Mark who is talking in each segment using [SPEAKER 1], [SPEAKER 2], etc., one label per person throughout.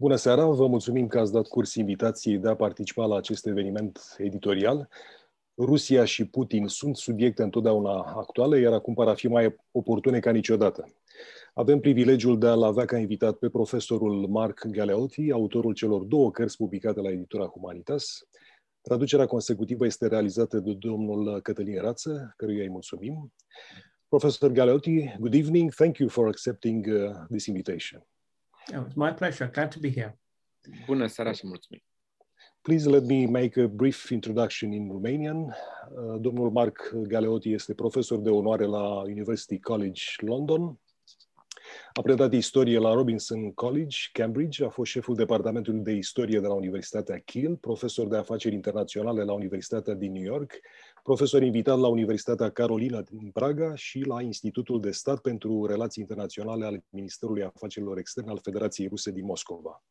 [SPEAKER 1] Bună seara, vă mulțumim că ați dat curs invitației de a participa la acest eveniment editorial. Rusia și Putin sunt subiecte întotdeauna actuale, iar acum par a fi mai oportune ca niciodată. Avem privilegiul de a-l avea ca invitat pe profesorul Mark Galeotti, autorul celor două cărți publicate la editura Humanitas. Traducerea consecutivă este realizată de domnul Cătălin Rață, căruia îi mulțumim. Professor Galeotti, good evening. Thank you for accepting uh, this invitation.
[SPEAKER 2] Oh, it's my pleasure. Glad to be here.
[SPEAKER 3] Bună seara și mulțumim.
[SPEAKER 1] Please let me make a brief introduction in Romanian. Uh, domnul Mark Galeotti este profesor de onoare la University College London. A predat istorie la Robinson College, Cambridge, a fost șeful departamentului de istorie de la Universitatea Kiel, profesor de afaceri internaționale la Universitatea din New York profesor invitat la Universitatea Carolina din Praga și la Institutul de Stat pentru Relații Internaționale al Ministerului Afacerilor Externe al Federației Ruse din Moscova.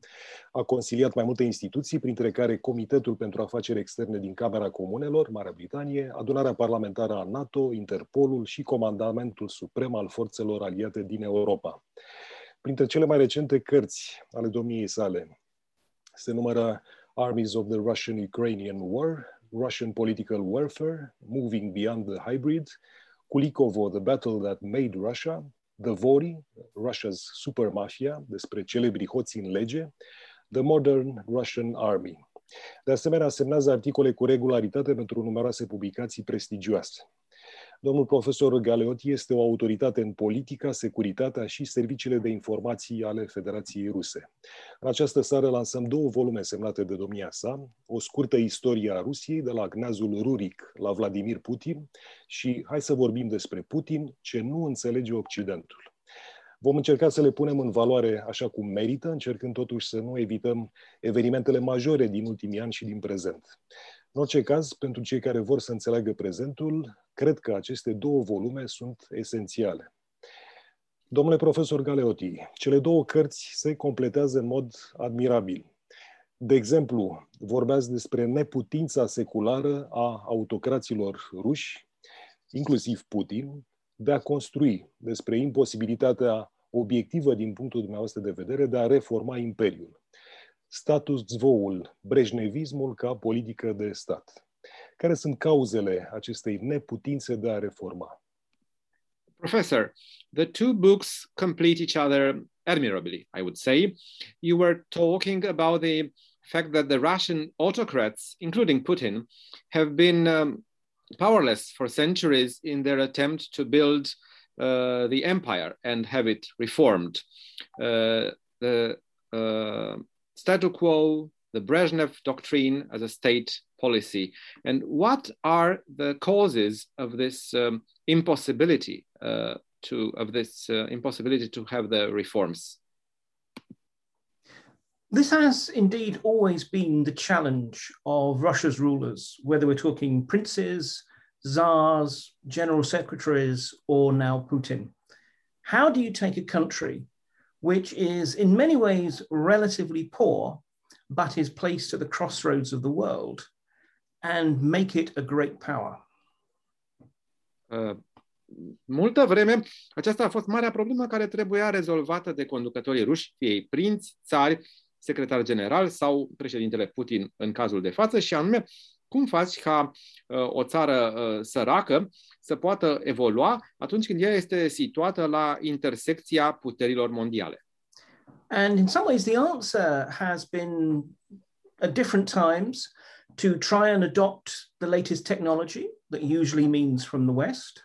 [SPEAKER 1] A consiliat mai multe instituții, printre care Comitetul pentru Afaceri Externe din Camera Comunelor, Marea Britanie, Adunarea Parlamentară a NATO, Interpolul și Comandamentul Suprem al Forțelor Aliate din Europa. Printre cele mai recente cărți ale domniei sale se numără Armies of the Russian-Ukrainian War, Russian political warfare, moving beyond the hybrid, Kulikovo, the battle that made Russia, The Vori, Russia's super mafia, despre celebri hoți în lege, The Modern Russian Army. De asemenea, semnează articole cu regularitate pentru numeroase publicații prestigioase. Domnul profesor Galeotti este o autoritate în politica, securitatea și serviciile de informații ale Federației Ruse. În această seară lansăm două volume semnate de domnia sa, o scurtă istorie a Rusiei de la Gnazul Ruric la Vladimir Putin și hai să vorbim despre Putin, ce nu înțelege Occidentul. Vom încerca să le punem în valoare așa cum merită, încercând totuși să nu evităm evenimentele majore din ultimii ani și din prezent. În orice caz, pentru cei care vor să înțeleagă prezentul, cred că aceste două volume sunt esențiale. Domnule profesor Galeotti, cele două cărți se completează în mod admirabil. De exemplu, vorbeați despre neputința seculară a autocraților ruși, inclusiv Putin, de a construi, despre imposibilitatea obiectivă din punctul dumneavoastră de vedere de a reforma Imperiul status quo-ul, ca politică de stat. Care sunt cauzele acestei neputințe de a reforma?
[SPEAKER 3] Professor, the two books complete each other admirably, I would say. You were talking about the fact that the Russian autocrats, including Putin, have been um, powerless for centuries in their attempt to build uh, the empire and have it reformed. Uh, the uh, status quo, the Brezhnev doctrine as a state policy, and what are the causes of this um, impossibility uh, to of this uh, impossibility to have the reforms?
[SPEAKER 2] This has indeed always been the challenge of Russia's rulers, whether we're talking princes, czars, general secretaries, or now Putin. How do you take a country which is in many ways relatively poor, but is placed at the crossroads of the world, and make it a great power?
[SPEAKER 3] Uh, multă vreme, aceasta a fost marea problemă care trebuia rezolvată de conducătorii ruși, fie ei prinți, țari, secretar general sau președintele Putin în cazul de față, și anume cum faci ca uh, o țară uh, săracă să poată evolua atunci când ea este situată la intersecția puterilor mondiale?
[SPEAKER 2] And in some ways the answer has been at different times to try and adopt the latest technology that usually means from the West,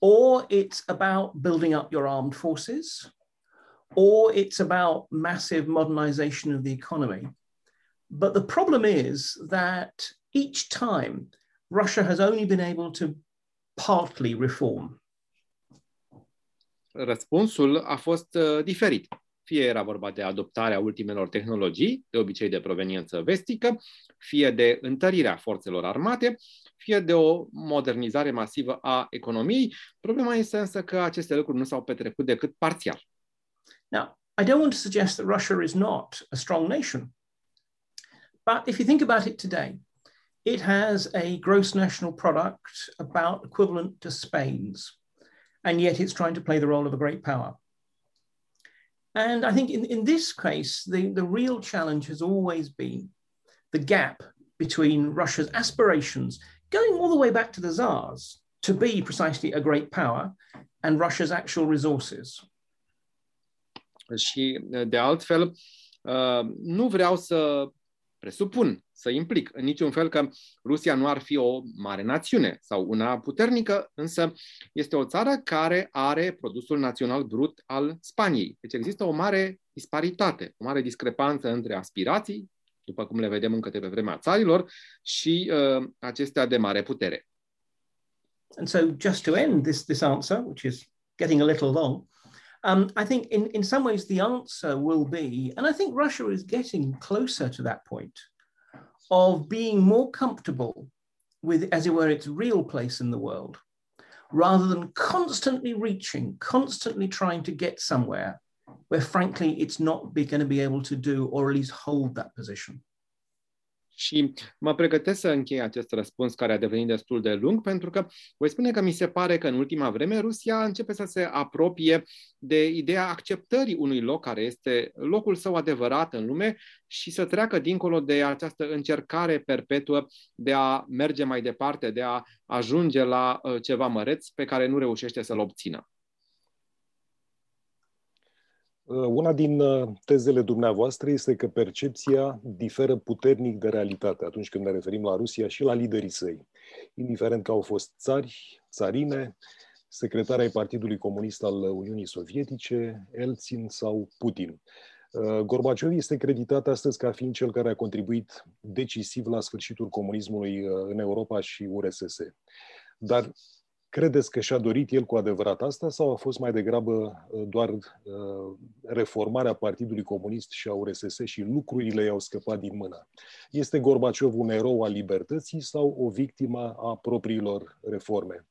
[SPEAKER 2] or it's about building up your armed forces, or it's about massive modernization of the economy. But the problem is that each time Russia has only been able to partly reform.
[SPEAKER 3] Răspunsul a fost uh, diferit. Fie era vorba de adoptarea ultimelor tehnologii, de obicei de proveniență vestică, fie de întărirea forțelor armate, fie de o modernizare masivă a economiei. Problema este însă că aceste lucruri nu s-au petrecut decât parțial.
[SPEAKER 2] Now, I don't want to suggest that Russia is not a strong nation. But if you think about it today, It has a gross national product about equivalent to Spain's, and yet it's trying to play the role of a great power. And I think in, in this case, the, the real challenge has always been the gap between Russia's aspirations, going all the way back to the Tsars, to be precisely a great power, and Russia's actual resources.
[SPEAKER 3] Și, de altfel, uh, nu vreau să presupun, să implic în niciun fel că Rusia nu ar fi o mare națiune sau una puternică, însă este o țară care are produsul național brut al Spaniei. Deci există o mare disparitate, o mare discrepanță între aspirații, după cum le vedem încă de pe vremea țarilor, și uh, acestea de mare putere.
[SPEAKER 2] And so just to end this, this answer, which is getting a little long, um, I think in, in some ways the answer will be, and I think Russia is getting closer to that point, of being more comfortable with, as it were, its real place in the world, rather than constantly reaching, constantly trying to get somewhere where, frankly, it's not going to be able to do or at least hold that position.
[SPEAKER 3] Și mă pregătesc să închei acest răspuns care a devenit destul de lung, pentru că voi spune că mi se pare că în ultima vreme Rusia începe să se apropie de ideea acceptării unui loc care este locul său adevărat în lume și să treacă dincolo de această încercare perpetuă de a merge mai departe, de a ajunge la uh, ceva măreț pe care nu reușește să-l obțină.
[SPEAKER 1] Uh, una din uh, tezele dumneavoastră este că percepția diferă puternic de realitate atunci când ne referim la Rusia și la liderii săi, indiferent că au fost țari, țarine, secretari ai Partidului Comunist al Uniunii Sovietice, Elțin sau Putin. Uh, Gorbaciov este creditat astăzi ca fiind cel care a contribuit decisiv la sfârșitul comunismului în Europa și URSS. Dar Credeți că și-a dorit el cu adevărat asta sau a fost mai degrabă uh, doar uh, reformarea Partidului Comunist și a URSS și lucrurile i-au scăpat din mână? Este Gorbaciov un erou al libertății sau o victimă a propriilor reforme?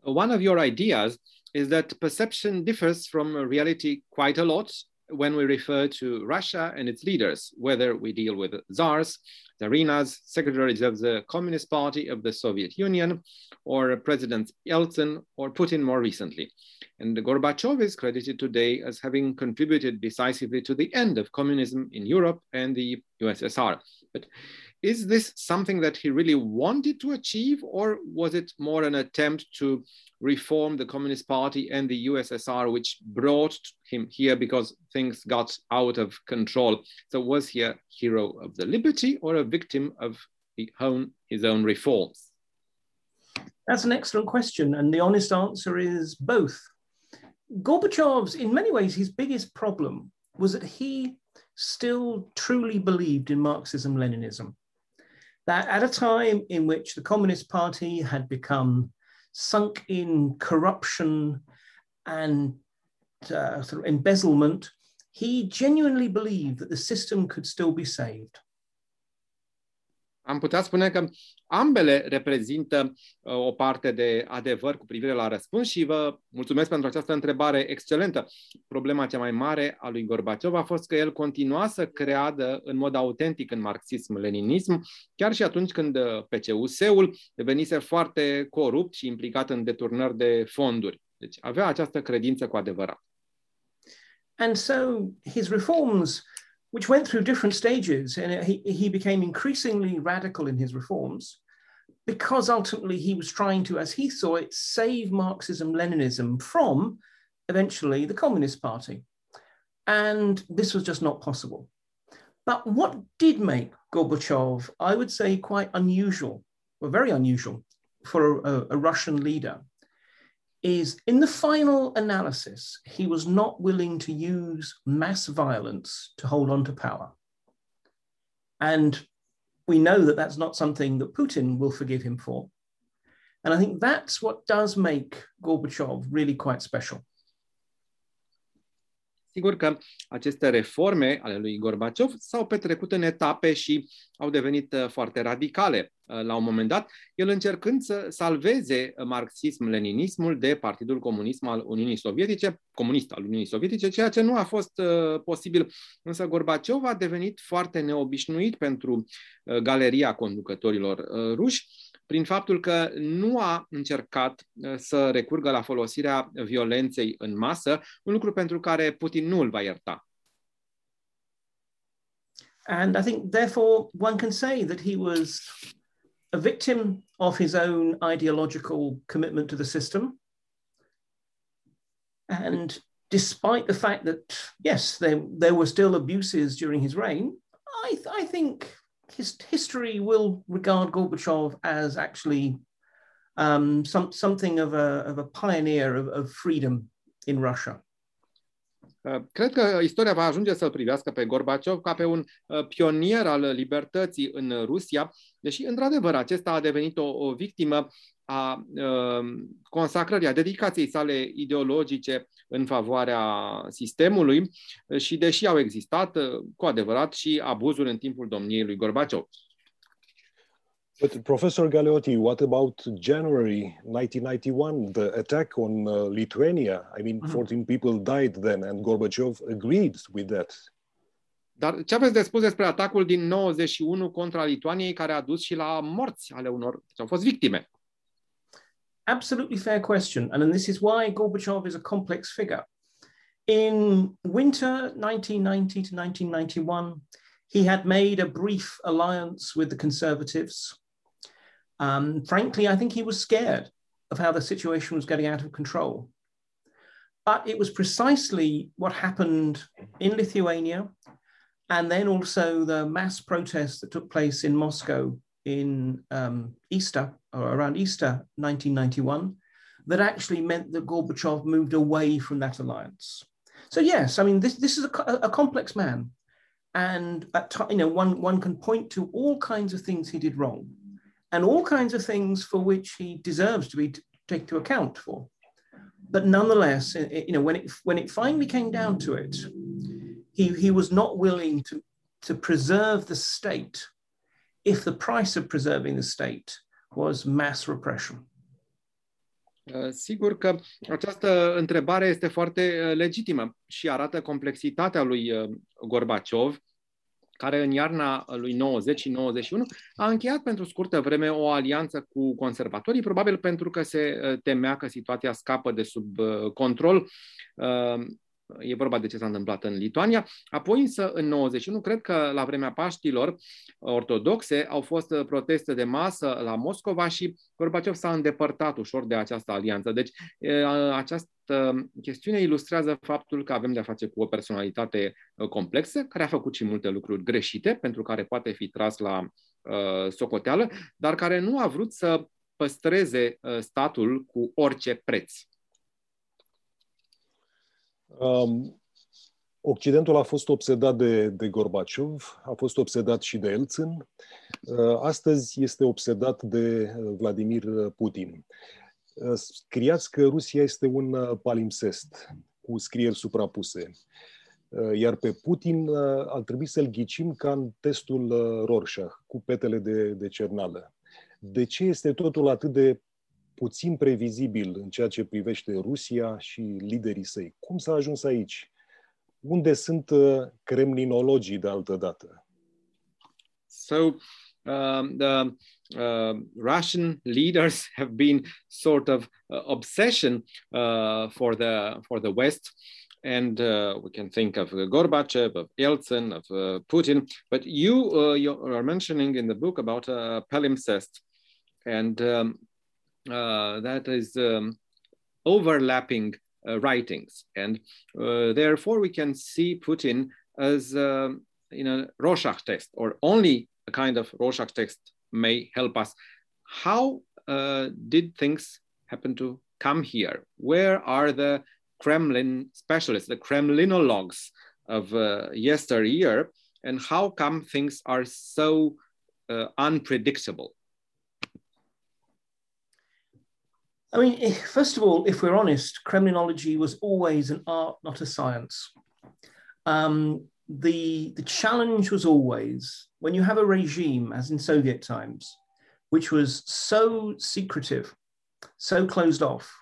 [SPEAKER 3] One of your ideas is that perception differs from reality quite a lot when we refer to Russia and its leaders, whether we deal with czars, Tsarinas, secretaries of the Communist Party of the Soviet Union, or President Yeltsin or Putin more recently. And Gorbachev is credited today as having contributed decisively to the end of communism in Europe and the USSR. But is this something that he really wanted to achieve, or was it more an attempt to reform the Communist Party and the USSR, which brought him here because things got out of control? So, was he a hero of the liberty or a victim of own, his own reforms?
[SPEAKER 2] That's an excellent question. And the honest answer is both. Gorbachev's, in many ways, his biggest problem was that he still truly believed in Marxism Leninism that at a time in which the Communist Party had become sunk in corruption and uh, sort of embezzlement, he genuinely believed that the system could still be saved.
[SPEAKER 3] Am putea spune că ambele reprezintă uh, o parte de adevăr cu privire la răspuns și vă mulțumesc pentru această întrebare excelentă. Problema cea mai mare a lui Gorbaciov a fost că el continua să creadă în mod autentic în marxism-leninism, chiar și atunci când uh, PCUS-ul devenise foarte corupt și implicat în deturnări de fonduri. Deci avea această credință cu adevărat.
[SPEAKER 2] And so his reforms which went through different stages. And he, he became increasingly radical in his reforms because ultimately he was trying to, as he saw it, save Marxism Leninism from eventually the Communist Party. And this was just not possible. But what did make Gorbachev, I would say, quite unusual, or very unusual for a, a Russian leader, is in the final analysis, he was not willing to use mass violence to hold on to power. And we know that that's not something that Putin will forgive him for. And I think that's what does make Gorbachev really quite special.
[SPEAKER 3] Sigur că aceste reforme ale lui Gorbaciov s-au petrecut în etape și au devenit uh, foarte radicale uh, la un moment dat, el încercând să salveze marxism-leninismul de Partidul Comunism al Uniunii Sovietice, comunist al Uniunii Sovietice, ceea ce nu a fost uh, posibil. Însă Gorbaciov a devenit foarte neobișnuit pentru galeria conducătorilor ruși, prin faptul că nu a încercat uh, să recurgă la folosirea violenței în masă, un lucru pentru care Putin nu îl va ierta.
[SPEAKER 2] And I think, therefore, one can say that he was a victim of his own ideological commitment to the system. And despite the fact that, yes, there, there were still abuses during his reign, I, I think his history will regard Gorbachev as actually um, some, something of a, of a pioneer of, of freedom in Russia.
[SPEAKER 3] Uh, cred că istoria va ajunge să-l privească pe Gorbaciov ca pe un uh, pionier al libertății în Rusia, deși, într-adevăr, acesta a devenit o, o victimă a uh, consacrării, a dedicației sale ideologice în favoarea sistemului și deși au existat cu adevărat și abuzuri în timpul domniei lui Gorbaciov.
[SPEAKER 1] But Professor Galeotti, what about January 1991, the attack on uh, Lithuania? I mean, mm-hmm. 14 people died then, and Gorbachev agreed with that.
[SPEAKER 3] Dar ce aveți de spus despre atacul din 91 contra Lituaniei, care a dus și la morți ale unor, ce au fost victime?
[SPEAKER 2] Absolutely fair question. And this is why Gorbachev is a complex figure. In winter 1990 to 1991, he had made a brief alliance with the Conservatives Um, frankly, I think he was scared of how the situation was getting out of control. But it was precisely what happened in Lithuania and then also the mass protests that took place in Moscow in um, Easter or around Easter 1991 that actually meant that Gorbachev moved away from that alliance. So yes, I mean this this is a, a complex man, and at you know one one can point to all kinds of things he did wrong, and all kinds of things for which he deserves to be t- taken to account for. But nonetheless, it, you know, when it when it finally came down to it, he he was not willing to to preserve the state if the price of preserving the state was mass repression.
[SPEAKER 3] Uh, sigur că această întrebare este foarte uh, legitimă și arată complexitatea lui uh, Gorbaciov care în iarna lui 90 și 91 a încheiat pentru scurtă vreme o alianță cu conservatorii, probabil pentru că se uh, temea că situația scapă de sub uh, control. Uh, e vorba de ce s-a întâmplat în Lituania. Apoi însă, în 91, cred că la vremea Paștilor ortodoxe au fost proteste de masă la Moscova și Gorbaciov s-a îndepărtat ușor de această alianță. Deci această chestiune ilustrează faptul că avem de-a face cu o personalitate complexă, care a făcut și multe lucruri greșite, pentru care poate fi tras la uh, socoteală, dar care nu a vrut să păstreze uh, statul cu orice preț.
[SPEAKER 1] Um, Occidentul a fost obsedat de, de Gorbaciov, a fost obsedat și de Elțin. Uh, astăzi este obsedat de uh, Vladimir Putin. Uh, scriați că Rusia este un palimpsest cu scrieri suprapuse. Iar pe Putin ar trebui să-l ghicim ca în testul Rorschach, cu petele de, de cernală. De ce este totul atât de puțin previzibil în ceea ce privește Rusia și liderii săi. Cum s-a ajuns aici? Unde sunt uh, kremlinologii de altă dată?
[SPEAKER 3] So, uh, the uh, Russian leaders have been sort of uh, obsession uh, for the for the West, and uh, we can think of Gorbachev, of Yeltsin, of uh, Putin. But you uh, you are mentioning in the book about uh, palimpsest, and um, Uh, that is um, overlapping uh, writings. And uh, therefore, we can see Putin as um, in a Rorschach test, or only a kind of Rorschach test may help us. How did things happen to come here? Where are the Kremlin specialists, the Kremlinologues of uh, yesteryear, and how come things are so uh, unpredictable?
[SPEAKER 2] I mean, if, first of all, if we're honest, Kremlinology was always an art, not a science. Um, the, the challenge was always when you have a regime, as in Soviet times, which was so secretive, so closed off,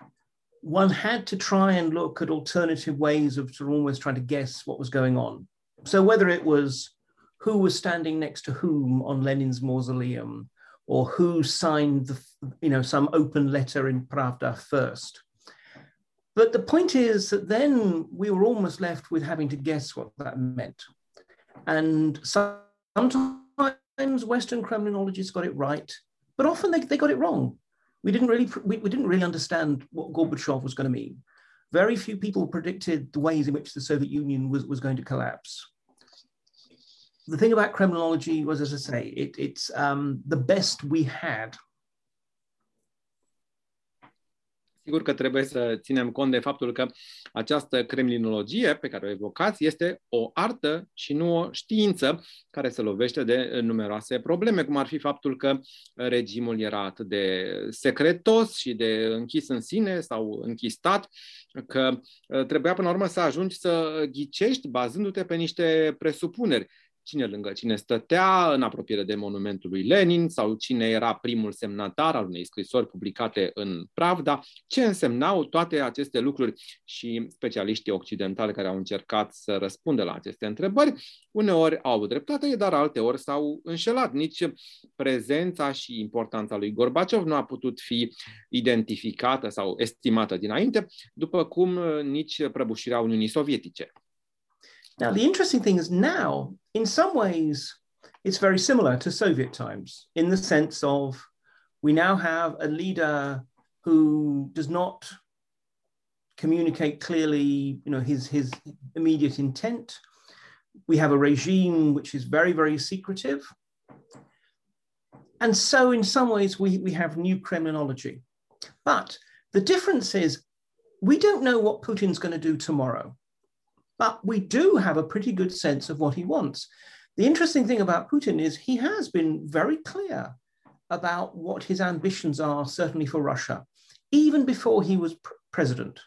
[SPEAKER 2] one had to try and look at alternative ways of sort of almost trying to guess what was going on. So whether it was who was standing next to whom on Lenin's mausoleum, or who signed the, you know, some open letter in Pravda first. But the point is that then we were almost left with having to guess what that meant. And sometimes Western criminologists got it right, but often they, they got it wrong. We didn't really we, we didn't really understand what Gorbachev was going to mean. Very few people predicted the ways in which the Soviet Union was, was going to collapse. The thing about criminology was, as I say, it, it's um, the best we had.
[SPEAKER 3] Sigur că trebuie să ținem cont de faptul că această kremlinologie pe care o evocați este o artă și nu o știință care se lovește de numeroase probleme, cum ar fi faptul că regimul era atât de secretos și de închis în sine sau închistat, că trebuia până la urmă să ajungi să ghicești bazându-te pe niște presupuneri cine lângă cine stătea în apropiere de monumentul lui Lenin sau cine era primul semnatar al unei scrisori publicate în Pravda, ce însemnau toate aceste lucruri și specialiștii occidentali care au încercat să răspundă la aceste întrebări, uneori au avut dreptate, dar alteori s-au înșelat. Nici prezența și importanța lui Gorbaciov nu a putut fi identificată sau estimată dinainte, după cum nici prăbușirea Uniunii Sovietice.
[SPEAKER 2] Now, the interesting thing is now, in some ways, it's very similar to Soviet times in the sense of we now have a leader who does not communicate clearly, you know, his, his immediate intent. We have a regime which is very, very secretive. And so in some ways we, we have new criminology. But the difference is we don't know what Putin's going to do tomorrow. But we do have a pretty good sense of what he wants. The interesting thing about Putin is he has been very clear about what his ambitions are, certainly for Russia, even before he was pr- president.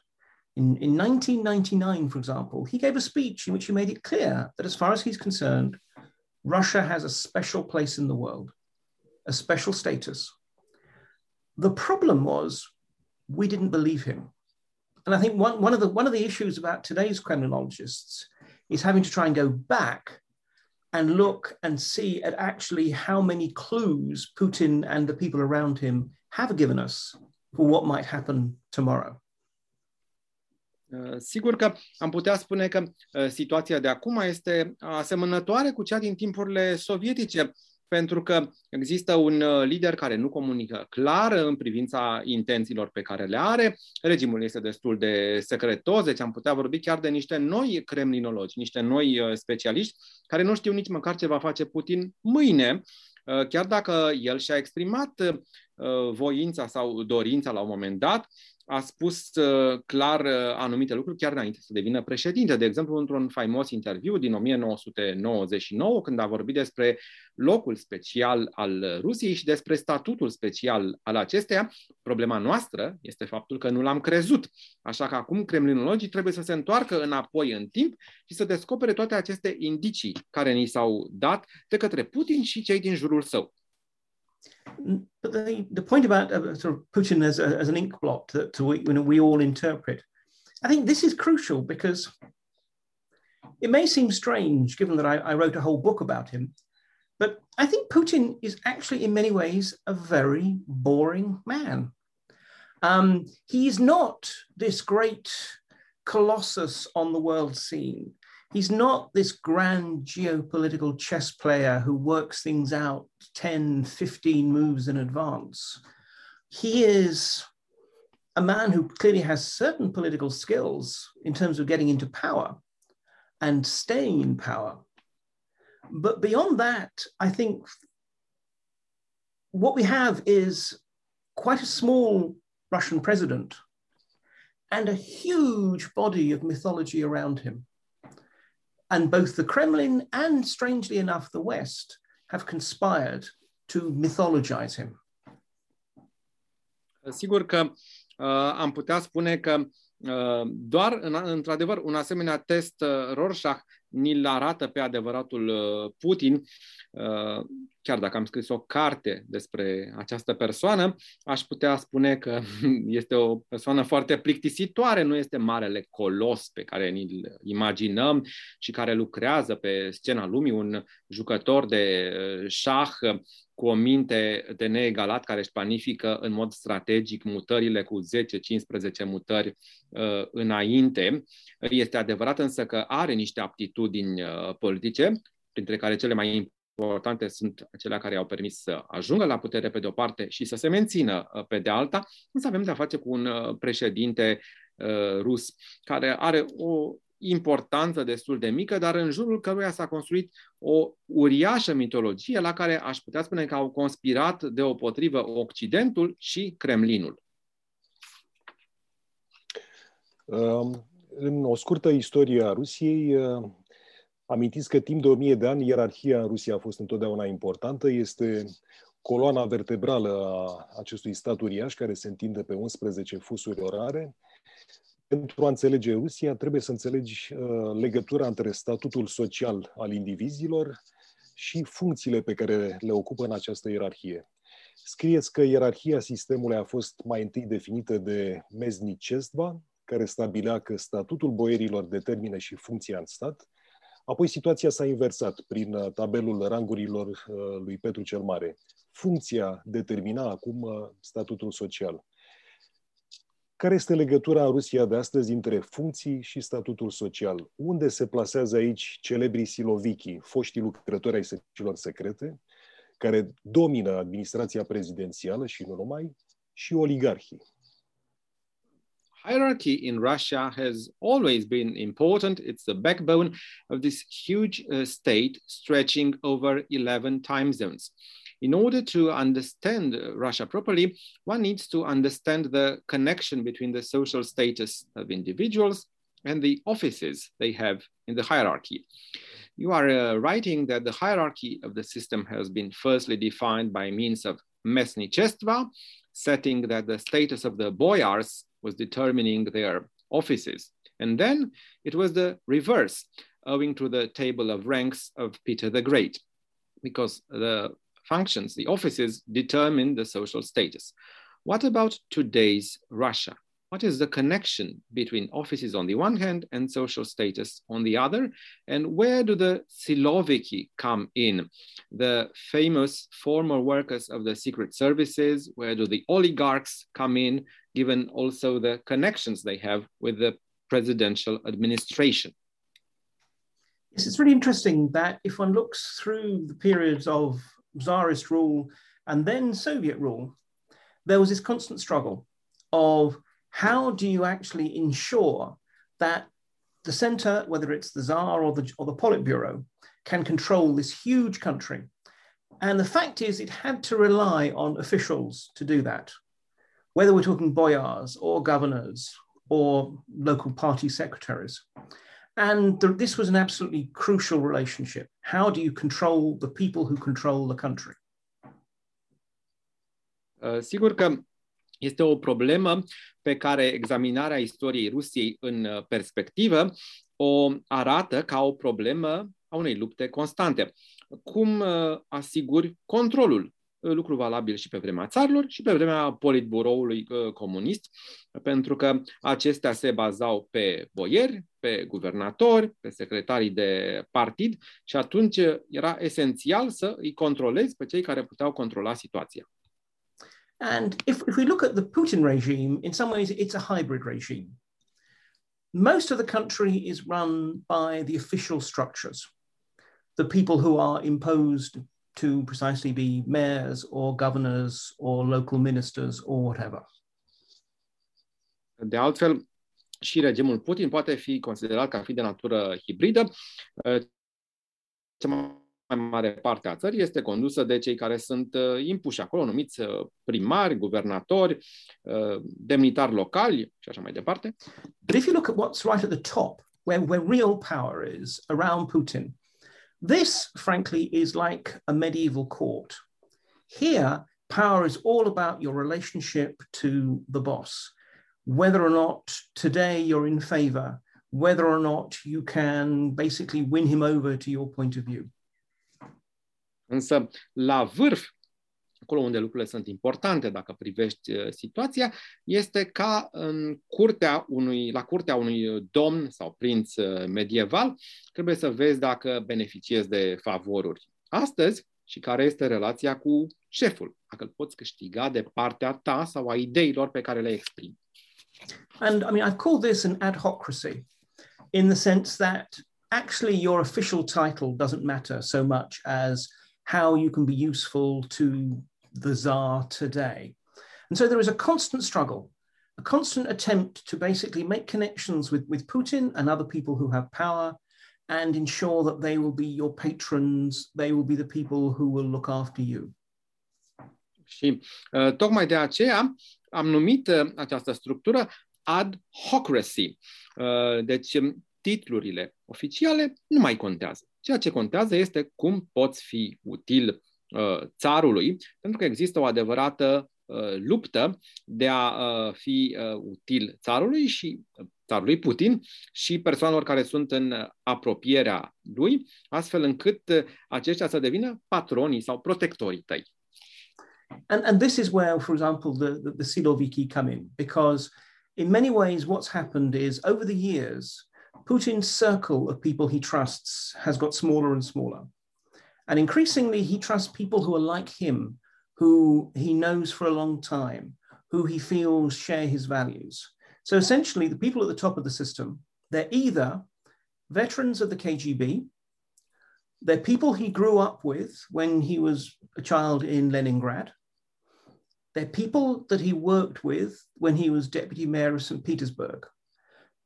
[SPEAKER 2] In, in 1999, for example, he gave a speech in which he made it clear that as far as he's concerned, Russia has a special place in the world, a special status. The problem was we didn't believe him. And I think one, one, of the, one of the issues about today's criminologists is having to try and go back and look and see at actually how many clues Putin and the people around him have given us for what might happen tomorrow.
[SPEAKER 3] Uh, sigur că am putea spune că uh, situația de acum este asemănătoare cu cea din timpurile sovietice, pentru că există un uh, lider care nu comunică clar în privința intențiilor pe care le are, regimul este destul de secretos, deci am putea vorbi chiar de niște noi kremlinologi, niște noi uh, specialiști care nu știu nici măcar ce va face Putin mâine, uh, chiar dacă el și-a exprimat voința sau dorința la un moment dat a spus uh, clar uh, anumite lucruri chiar înainte să devină președinte. De exemplu, într-un faimos interviu din 1999, când a vorbit despre locul special al Rusiei și despre statutul special al acesteia, problema noastră este faptul că nu l-am crezut. Așa că acum kremlinologii trebuie să se întoarcă înapoi în timp și să descopere toate aceste indicii care ni s-au dat de către Putin și cei din jurul său.
[SPEAKER 2] But the, the point about uh, sort of Putin as, a, as an ink blot that we, you know, we all interpret, I think this is crucial because it may seem strange given that I, I wrote a whole book about him, but I think Putin is actually in many ways a very boring man. Um, he's not this great colossus on the world scene. He's not this grand geopolitical chess player who works things out 10, 15 moves in advance. He is a man who clearly has certain political skills in terms of getting into power and staying in power. But beyond that, I think what we have is quite a small Russian president and a huge body of mythology around him. And both the Kremlin and, strangely enough, the West have conspired to mythologize him.
[SPEAKER 3] Sigur că uh, am putea spune că uh, doar, în, într-adevăr, un asemenea test uh, Rorschach ni-l arată pe adevăratul uh, Putin. Uh, chiar dacă am scris o carte despre această persoană, aș putea spune că este o persoană foarte plictisitoare, nu este marele colos pe care ni-l imaginăm și care lucrează pe scena lumii, un jucător de uh, șah cu o minte de neegalat care își planifică în mod strategic mutările cu 10-15 mutări uh, înainte. Este adevărat însă că are niște aptitudini uh, politice, printre care cele mai importante sunt acelea care au permis să ajungă la putere pe de o parte și să se mențină uh, pe de alta, însă avem de-a face cu un uh, președinte uh, rus care are o importanță destul de mică, dar în jurul căruia s-a construit o uriașă mitologie la care aș putea spune că au conspirat deopotrivă Occidentul și Kremlinul.
[SPEAKER 1] Um, în o scurtă istorie a Rusiei, uh, amintiți că timp de o mie de ani ierarhia în Rusia a fost întotdeauna importantă. Este coloana vertebrală a acestui stat uriaș care se întinde pe 11 fusuri orare pentru a înțelege Rusia, trebuie să înțelegi uh, legătura între statutul social al indivizilor și funcțiile pe care le ocupă în această ierarhie. Scrieți că ierarhia sistemului a fost mai întâi definită de Meznicestva, care stabilea că statutul boierilor determină și funcția în stat. Apoi situația s-a inversat prin uh, tabelul rangurilor uh, lui Petru cel Mare. Funcția determina acum uh, statutul social. Care este legătura în Rusia de astăzi între funcții și statutul social? Unde se plasează aici celebrii silovichi, foștii lucrători ai serviciilor secrete, care domină administrația prezidențială și nu numai, și oligarhii?
[SPEAKER 3] Hierarchy in Russia has always been important. It's the backbone of this huge uh, state stretching over 11 time zones. in order to understand Russia properly, one needs to understand the connection between the social status of individuals and the offices they have in the hierarchy. You are uh, writing that the hierarchy of the system has been firstly defined by means of Mesnichestva, setting that the status of the boyars was determining their offices. And then it was the reverse, owing to the table of ranks of Peter the Great, because the functions, the offices determine the social status. What about today's Russia? What is the connection between offices on the one hand and social status on the other? And where do the Siloviki come in? The famous former workers of the secret services, where do the oligarchs come in, given also the connections they have with the presidential administration?
[SPEAKER 2] Yes, it's really interesting that if one looks through the periods of Tsarist rule and then Soviet rule, there was this constant struggle of how do you actually ensure that the center, whether it's the Tsar or the, or the Politburo, can control this huge country. And the fact is, it had to rely on officials to do that, whether we're talking boyars or governors or local party secretaries. And this was an absolutely crucial relationship. How do you control the people who control the country?
[SPEAKER 3] Uh, sigur că este o problemă pe care examinarea istoriei Rusiei în uh, perspectivă o arată ca o problemă a unei lupte constante. Cum uh, asiguri controlul lucru valabil și pe vremea țarilor și pe vremea politburoului uh, comunist, pentru că acestea se bazau pe boieri, pe guvernatori, pe secretarii de partid și atunci era esențial să îi controlezi pe cei care puteau controla situația.
[SPEAKER 2] And if, if we look at the Putin regime, in some ways it's a hybrid regime. Most of the country is run by the official structures, the people who are imposed to precisely be mayors or governors or local ministers or whatever.
[SPEAKER 3] De altfel, și regimul Putin poate fi considerat ca fi de natură hibridă. Mare parte a țării este condusă de cei care sunt uh, impuși acolo, numiți uh, primari, guvernatori, uh, demnitari locali și așa mai departe.
[SPEAKER 2] But if you look at what's right at the top, where, where real power is around Putin, This, frankly, is like a medieval court. Here, power is all about your relationship to the boss, whether or not today you're in favor whether or not you can basically win him over to your point of view.
[SPEAKER 3] Însă, la vârf, acolo unde lucrurile sunt importante dacă privești uh, situația, este ca în curtea unui, la curtea unui domn sau prinț uh, medieval, trebuie să vezi dacă beneficiezi de favoruri astăzi și care este relația cu șeful, dacă îl poți câștiga de partea ta sau a ideilor pe care le exprimi.
[SPEAKER 2] And I mean, I call this an adhocracy in the sense that actually your official title doesn't matter so much as how you can be useful to the Tsar today. And so there is a constant struggle, a constant attempt to basically make connections with, with Putin and other people who have power and ensure that they will be your patrons, they will be the people who will look after you.
[SPEAKER 3] Și uh, tocmai de aceea am numit uh, această structură adhocracy. Uh, deci titlurile oficiale nu mai contează. Ceea ce contează este cum poți fi util uh, țarului, pentru că există o adevărată uh, luptă de a uh, fi uh, util țarului și uh, țarului Putin și persoanelor care sunt în apropierea lui, astfel încât uh, aceștia să devină patronii sau protectorii tăi.
[SPEAKER 2] And, and this is where, for example, the, the, the Siloviki come in, because in many ways what's happened is over the years, Putin's circle of people he trusts has got smaller and smaller. And increasingly, he trusts people who are like him, who he knows for a long time, who he feels share his values. So essentially, the people at the top of the system, they're either veterans of the KGB, they're people he grew up with when he was a child in Leningrad, they're people that he worked with when he was deputy mayor of St. Petersburg.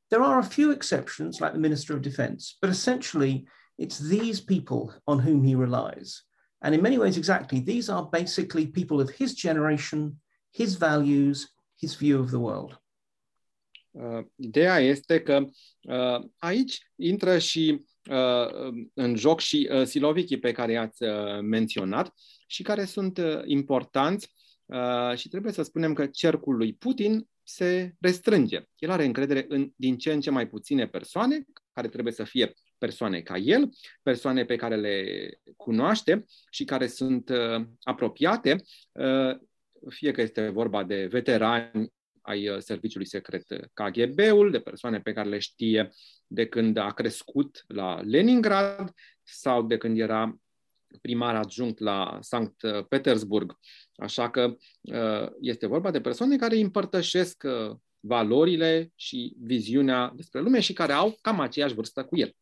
[SPEAKER 2] There are a few exceptions, like the Minister of Defense, but essentially it's these people on whom he relies. And in many ways, exactly, these are basically people of his generation, his values, his view of the world.
[SPEAKER 3] Uh, ideea este că uh, aici intră și uh, în joc și uh, silovicii pe care i-ați uh, menționat și care sunt uh, importanți uh, și trebuie să spunem că cercul lui Putin se restrânge. El are încredere în din ce în ce mai puține persoane, care trebuie să fie persoane ca el, persoane pe care le cunoaște și care sunt uh, apropiate, uh, fie că este vorba de veterani ai uh, serviciului secret KGB-ul, de persoane pe care le știe de când a crescut la Leningrad sau de când era primar adjunct la Sankt Petersburg. Așa că uh, este vorba de persoane care împărtășesc uh, valorile și viziunea despre lume și care au cam aceeași vârstă cu el.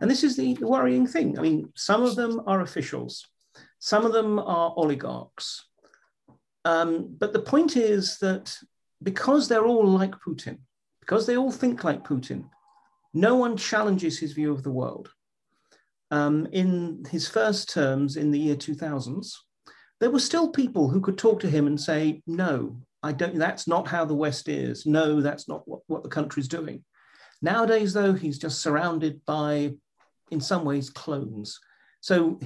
[SPEAKER 2] And this is the worrying thing. I mean, some of them are officials, some of them are oligarchs. Um, but the point is that because they're all like Putin, because they all think like Putin, no one challenges his view of the world. Um, in his first terms in the year 2000s, there were still people who could talk to him and say, no, I don't, that's not how the West is. No, that's not what, what the country's doing. Nowadays, though, he's just surrounded by, in some ways, clones. So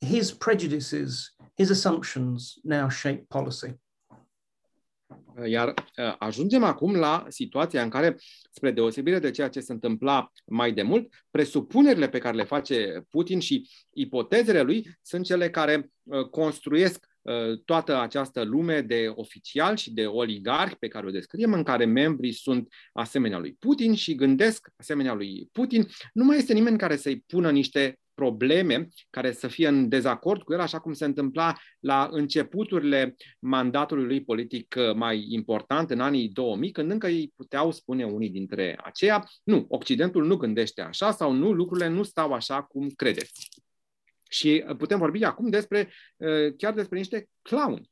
[SPEAKER 2] his prejudices, his assumptions now shape policy.
[SPEAKER 3] Iar uh, ajungem acum la situația în care, spre deosebire de ceea ce se întâmpla mai de mult, presupunerile pe care le face Putin și ipotezele lui sunt cele care uh, construiesc uh, toată această lume de oficiali și de oligarhi pe care o descriem, în care membrii sunt asemenea lui Putin și gândesc asemenea lui Putin. Nu mai este nimeni care să-i pună niște probleme care să fie în dezacord cu el, așa cum se întâmpla la începuturile mandatului lui politic uh, mai important în anii 2000, când încă ei puteau spune unii dintre aceia, nu, Occidentul nu gândește așa sau nu, lucrurile nu stau așa cum credeți. Și uh, putem vorbi acum despre, uh, chiar despre niște clown.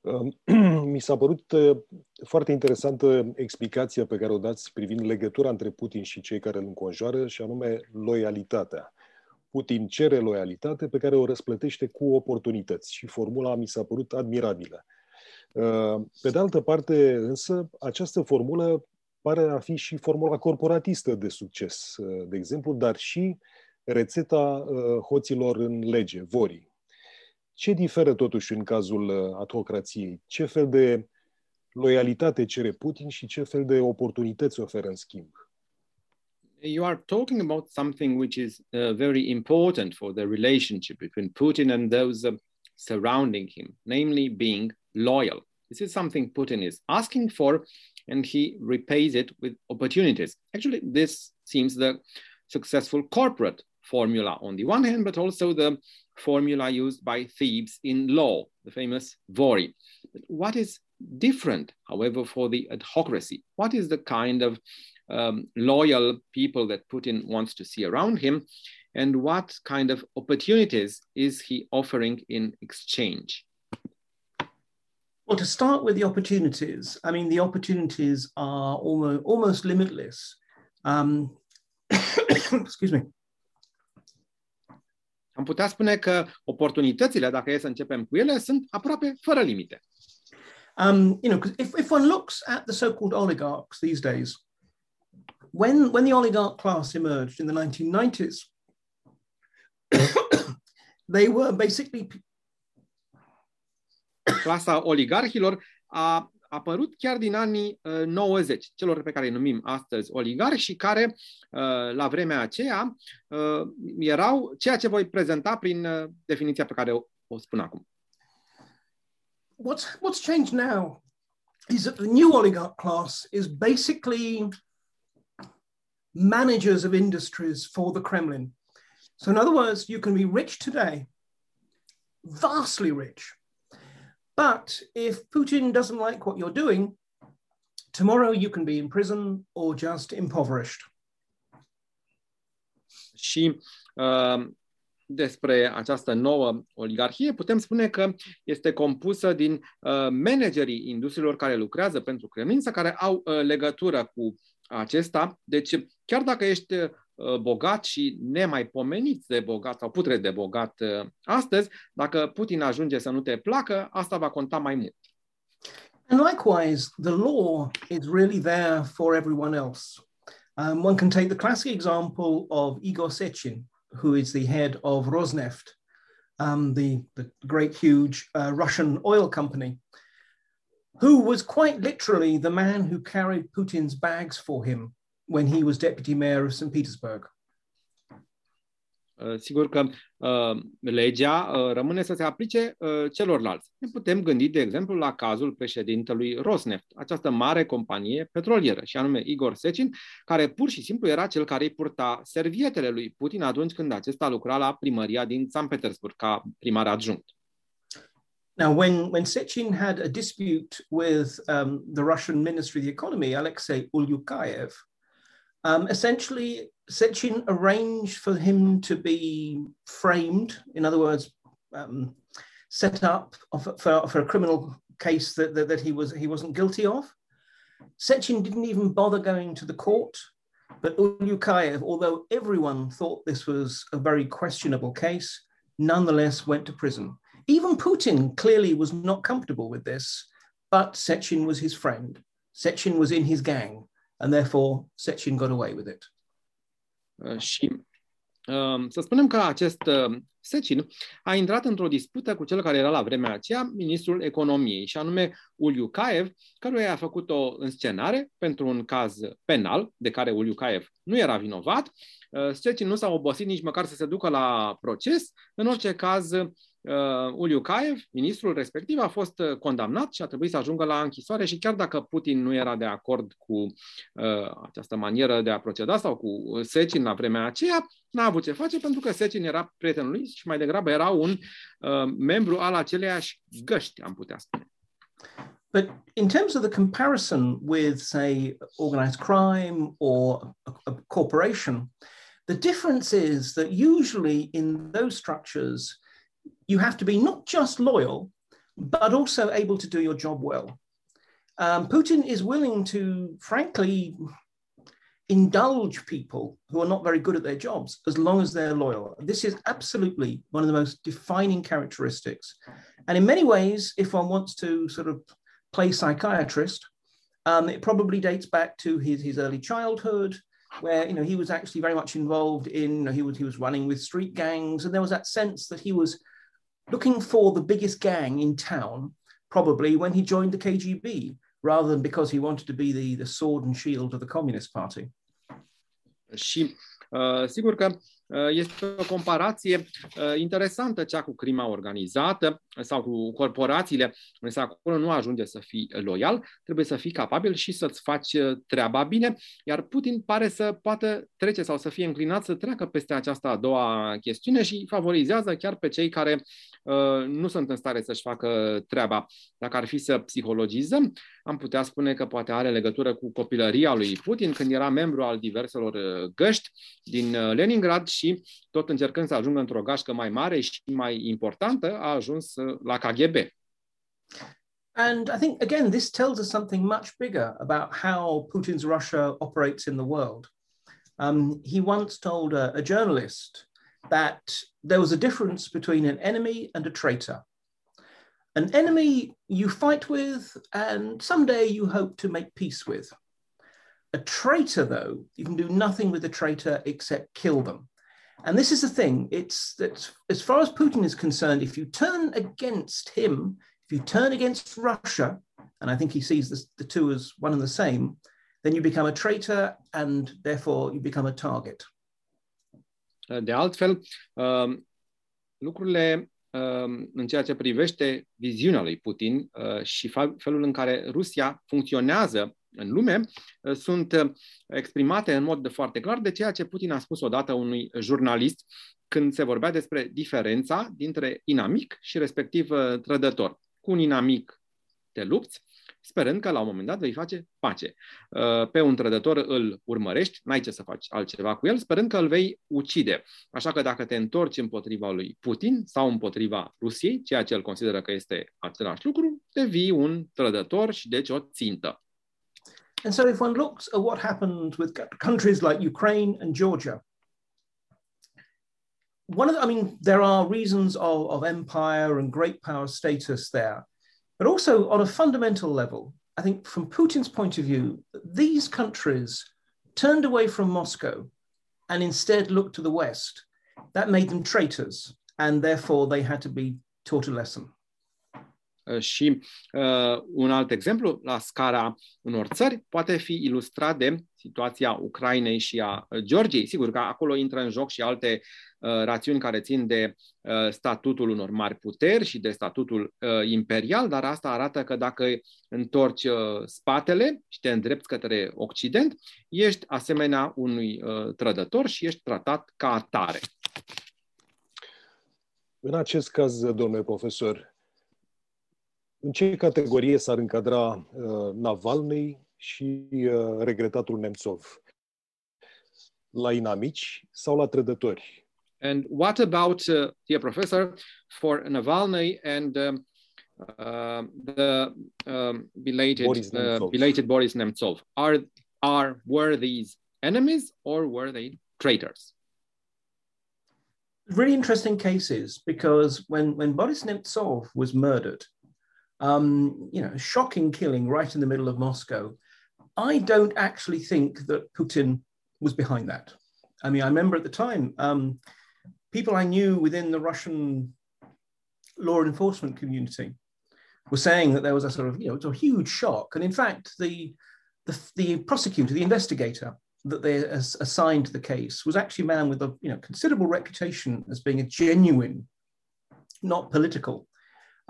[SPEAKER 1] Mi s-a părut uh, foarte interesantă explicația pe care o dați privind legătura între Putin și cei care îl înconjoară, și anume loialitatea. Putin cere loialitate pe care o răsplătește cu oportunități și formula mi s-a părut admirabilă. Uh, pe de altă parte, însă, această formulă pare a fi și formula corporatistă de succes, uh, de exemplu, dar și rețeta hoților în lege, vorii ce diferă totuși în cazul uh, adhocrației? Ce fel de loialitate cere Putin și ce fel de oportunități oferă în schimb.
[SPEAKER 3] You are talking about something which is uh, very important for the relationship between Putin and those uh, surrounding him, namely being loyal. This is something Putin is asking for, and he repays it with opportunities. Actually, this seems the successful corporate formula on the one hand, but also the formula used by Thebes in law, the famous Vori. What is different, however, for the adhocracy? What is the kind of um, loyal people that Putin wants to see around him? And what kind of opportunities is he offering in exchange?
[SPEAKER 2] Well, to start with the opportunities, I mean, the opportunities are almost, almost limitless. Um, excuse me.
[SPEAKER 3] Am putea spune că oportunitățile, dacă e să începem cu ele, sunt aproape fără limite.
[SPEAKER 2] Um, you know, if, if one looks at the so-called oligarchs these days, when, when the oligarch class emerged in the 1990s, they were basically
[SPEAKER 3] clasa oligarhilor a apărut chiar din anii uh, 90, celor pe care îi numim astăzi oligarhi și care uh, la vremea aceea uh, erau ceea ce voi prezenta prin uh, definiția pe care o, o spun acum.
[SPEAKER 2] What's, what's changed now is that the new oligarch class is basically managers of industries for the Kremlin. So, in other words, you can be rich today, vastly rich. But if Putin doesn't like what you're doing, tomorrow you can be in prison or just impoverished.
[SPEAKER 3] Și uh, despre această nouă oligarhie putem spune că este compusă din uh, managerii industriilor care lucrează pentru Kremlin sau care au uh, legătură cu acesta. Deci, chiar dacă ești uh, bogat și nemaipomenit de bogat sau putre de bogat uh, astăzi, dacă Putin ajunge să nu te placă, asta va conta mai mult.
[SPEAKER 2] And likewise, the law is really there for everyone else. Um, one can take the classic example of Igor Sechin, who is the head of Rosneft, um, the, the great, huge uh, Russian oil company. who was quite literally the man who carried Putin's bags for him when he was deputy mayor of St. Petersburg.
[SPEAKER 3] Uh, sigur că uh, legea uh, rămâne să se aplice uh, celorlalți. Ne putem gândi, de exemplu, la cazul președintelui Rosneft, această mare companie petrolieră, și anume Igor Secin, care pur și simplu era cel care îi purta servietele lui Putin atunci când acesta lucra la primăria din St. Petersburg ca primar adjunct.
[SPEAKER 2] Now, when, when Sechin had a dispute with um, the Russian Ministry of the Economy, Alexei Ulyukayev, um, essentially Sechin arranged for him to be framed, in other words, um, set up for, for a criminal case that, that, that, he, was, he wasn't guilty of. Sechin didn't even bother going to the court, but Ulyukayev, although everyone thought this was a very questionable case, nonetheless went to prison. Even Putin clearly was not comfortable with this, but Sechin was his friend. Sechin was in his gang, and therefore Sechin got away with it.
[SPEAKER 3] Uh, și uh, să spunem că acest uh, Sechin a intrat într-o dispută cu cel care era la vremea aceea ministrul economiei, și anume Uliukaev, căruia i-a făcut o înscenare pentru un caz penal de care Uliukaev nu era vinovat. Uh, Sechin nu s-a obosit nici măcar să se ducă la proces. În orice caz, uh, Uliu Caev, ministrul respectiv, a fost uh, condamnat și a trebuit să ajungă la închisoare și chiar dacă Putin nu era de acord cu uh, această manieră de a proceda sau cu Secin la vremea aceea, n-a avut ce face pentru că Secin era prietenul lui și mai degrabă era un uh, membru al aceleiași găști, am putea spune.
[SPEAKER 2] But in terms of the comparison with, say, organized crime or a, a corporation, the difference is that usually in those structures, you have to be not just loyal, but also able to do your job well. Um, Putin is willing to, frankly, indulge people who are not very good at their jobs as long as they're loyal. This is absolutely one of the most defining characteristics. And in many ways, if one wants to sort of play psychiatrist, um, it probably dates back to his, his early childhood, where you know he was actually very much involved in you know, he was he was running with street gangs, and there was that sense that he was looking for the biggest gang in town, probably when he joined the KGB. rather than because he wanted to be the, the sword and shield of the Communist Party.
[SPEAKER 3] Și uh, sigur că este o comparație uh, interesantă cea cu crima organizată sau cu corporațiile, însă acolo nu ajunge să fii loial, trebuie să fii capabil și să-ți faci treaba bine, iar Putin pare să poată trece sau să fie înclinat să treacă peste această a doua chestiune și favorizează chiar pe cei care Uh, nu sunt în stare să-și facă treaba. Dacă ar fi să psihologizăm, am putea spune că poate are legătură cu copilăria lui Putin când era membru al diverselor uh, găști din uh, Leningrad și tot încercând să ajungă într-o gașcă mai mare și mai importantă, a ajuns la KGB.
[SPEAKER 2] And I think, again, this tells us something much bigger about how Putin's Russia operates in the world. Um, he once told a, a journalist that there was a difference between an enemy and a traitor. An enemy you fight with, and someday you hope to make peace with. A traitor, though, you can do nothing with a traitor except kill them. And this is the thing it's that as far as Putin is concerned, if you turn against him, if you turn against Russia, and I think he sees this, the two as one and the same, then you become a traitor and therefore you become a target.
[SPEAKER 3] De altfel, um, lucrurile um, în ceea ce privește viziunea lui Putin uh, și felul în care Rusia funcționează în lume uh, sunt uh, exprimate în mod foarte clar de ceea ce Putin a spus odată unui jurnalist când se vorbea despre diferența dintre inamic și respectiv trădător. Cu un inamic te lupți, sperând că la un moment dat vei face pace. Uh, pe un trădător îl urmărești, n-ai ce să faci altceva cu el, sperând că îl vei ucide. Așa că dacă te întorci împotriva lui Putin sau împotriva Rusiei, ceea ce el consideră că este același lucru, devii un trădător și deci o țintă.
[SPEAKER 2] And so if one looks at what happened with countries like Ukraine and Georgia, one of the, I mean, there are reasons of, of empire and great power status there. But also, on a fundamental level, I think from Putin's point of view, these countries turned away from Moscow and instead looked to the West. That made them traitors, and therefore they had to be taught a lesson.
[SPEAKER 3] Uh, și uh, un alt exemplu, la scara unor țări, poate fi ilustrat de situația Ucrainei și a uh, Georgiei. Sigur că acolo intră în joc și alte uh, rațiuni care țin de uh, statutul unor mari puteri și de statutul uh, imperial, dar asta arată că dacă întorci uh, spatele și te îndrepți către Occident, ești asemenea unui uh, trădător și ești tratat ca atare.
[SPEAKER 1] În acest caz, domnule profesor, în ce categorie s-ar încadra uh, Navalny și uh, regretatul Nemțov? La inamici sau la trădători?
[SPEAKER 3] And what about, uh, dear professor, for Navalny and um, uh, the um, belated Boris uh, belated Boris Nemtsov? Are are were these enemies or were they traitors?
[SPEAKER 2] Really interesting cases because when when Boris Nemtsov was murdered, um, you know, shocking killing right in the middle of Moscow. I don't actually think that Putin was behind that. I mean, I remember at the time, um, people I knew within the Russian law enforcement community were saying that there was a sort of, you know, it's a huge shock. And in fact, the, the, the prosecutor, the investigator that they assigned to the case was actually a man with a, you know, considerable reputation as being a genuine, not political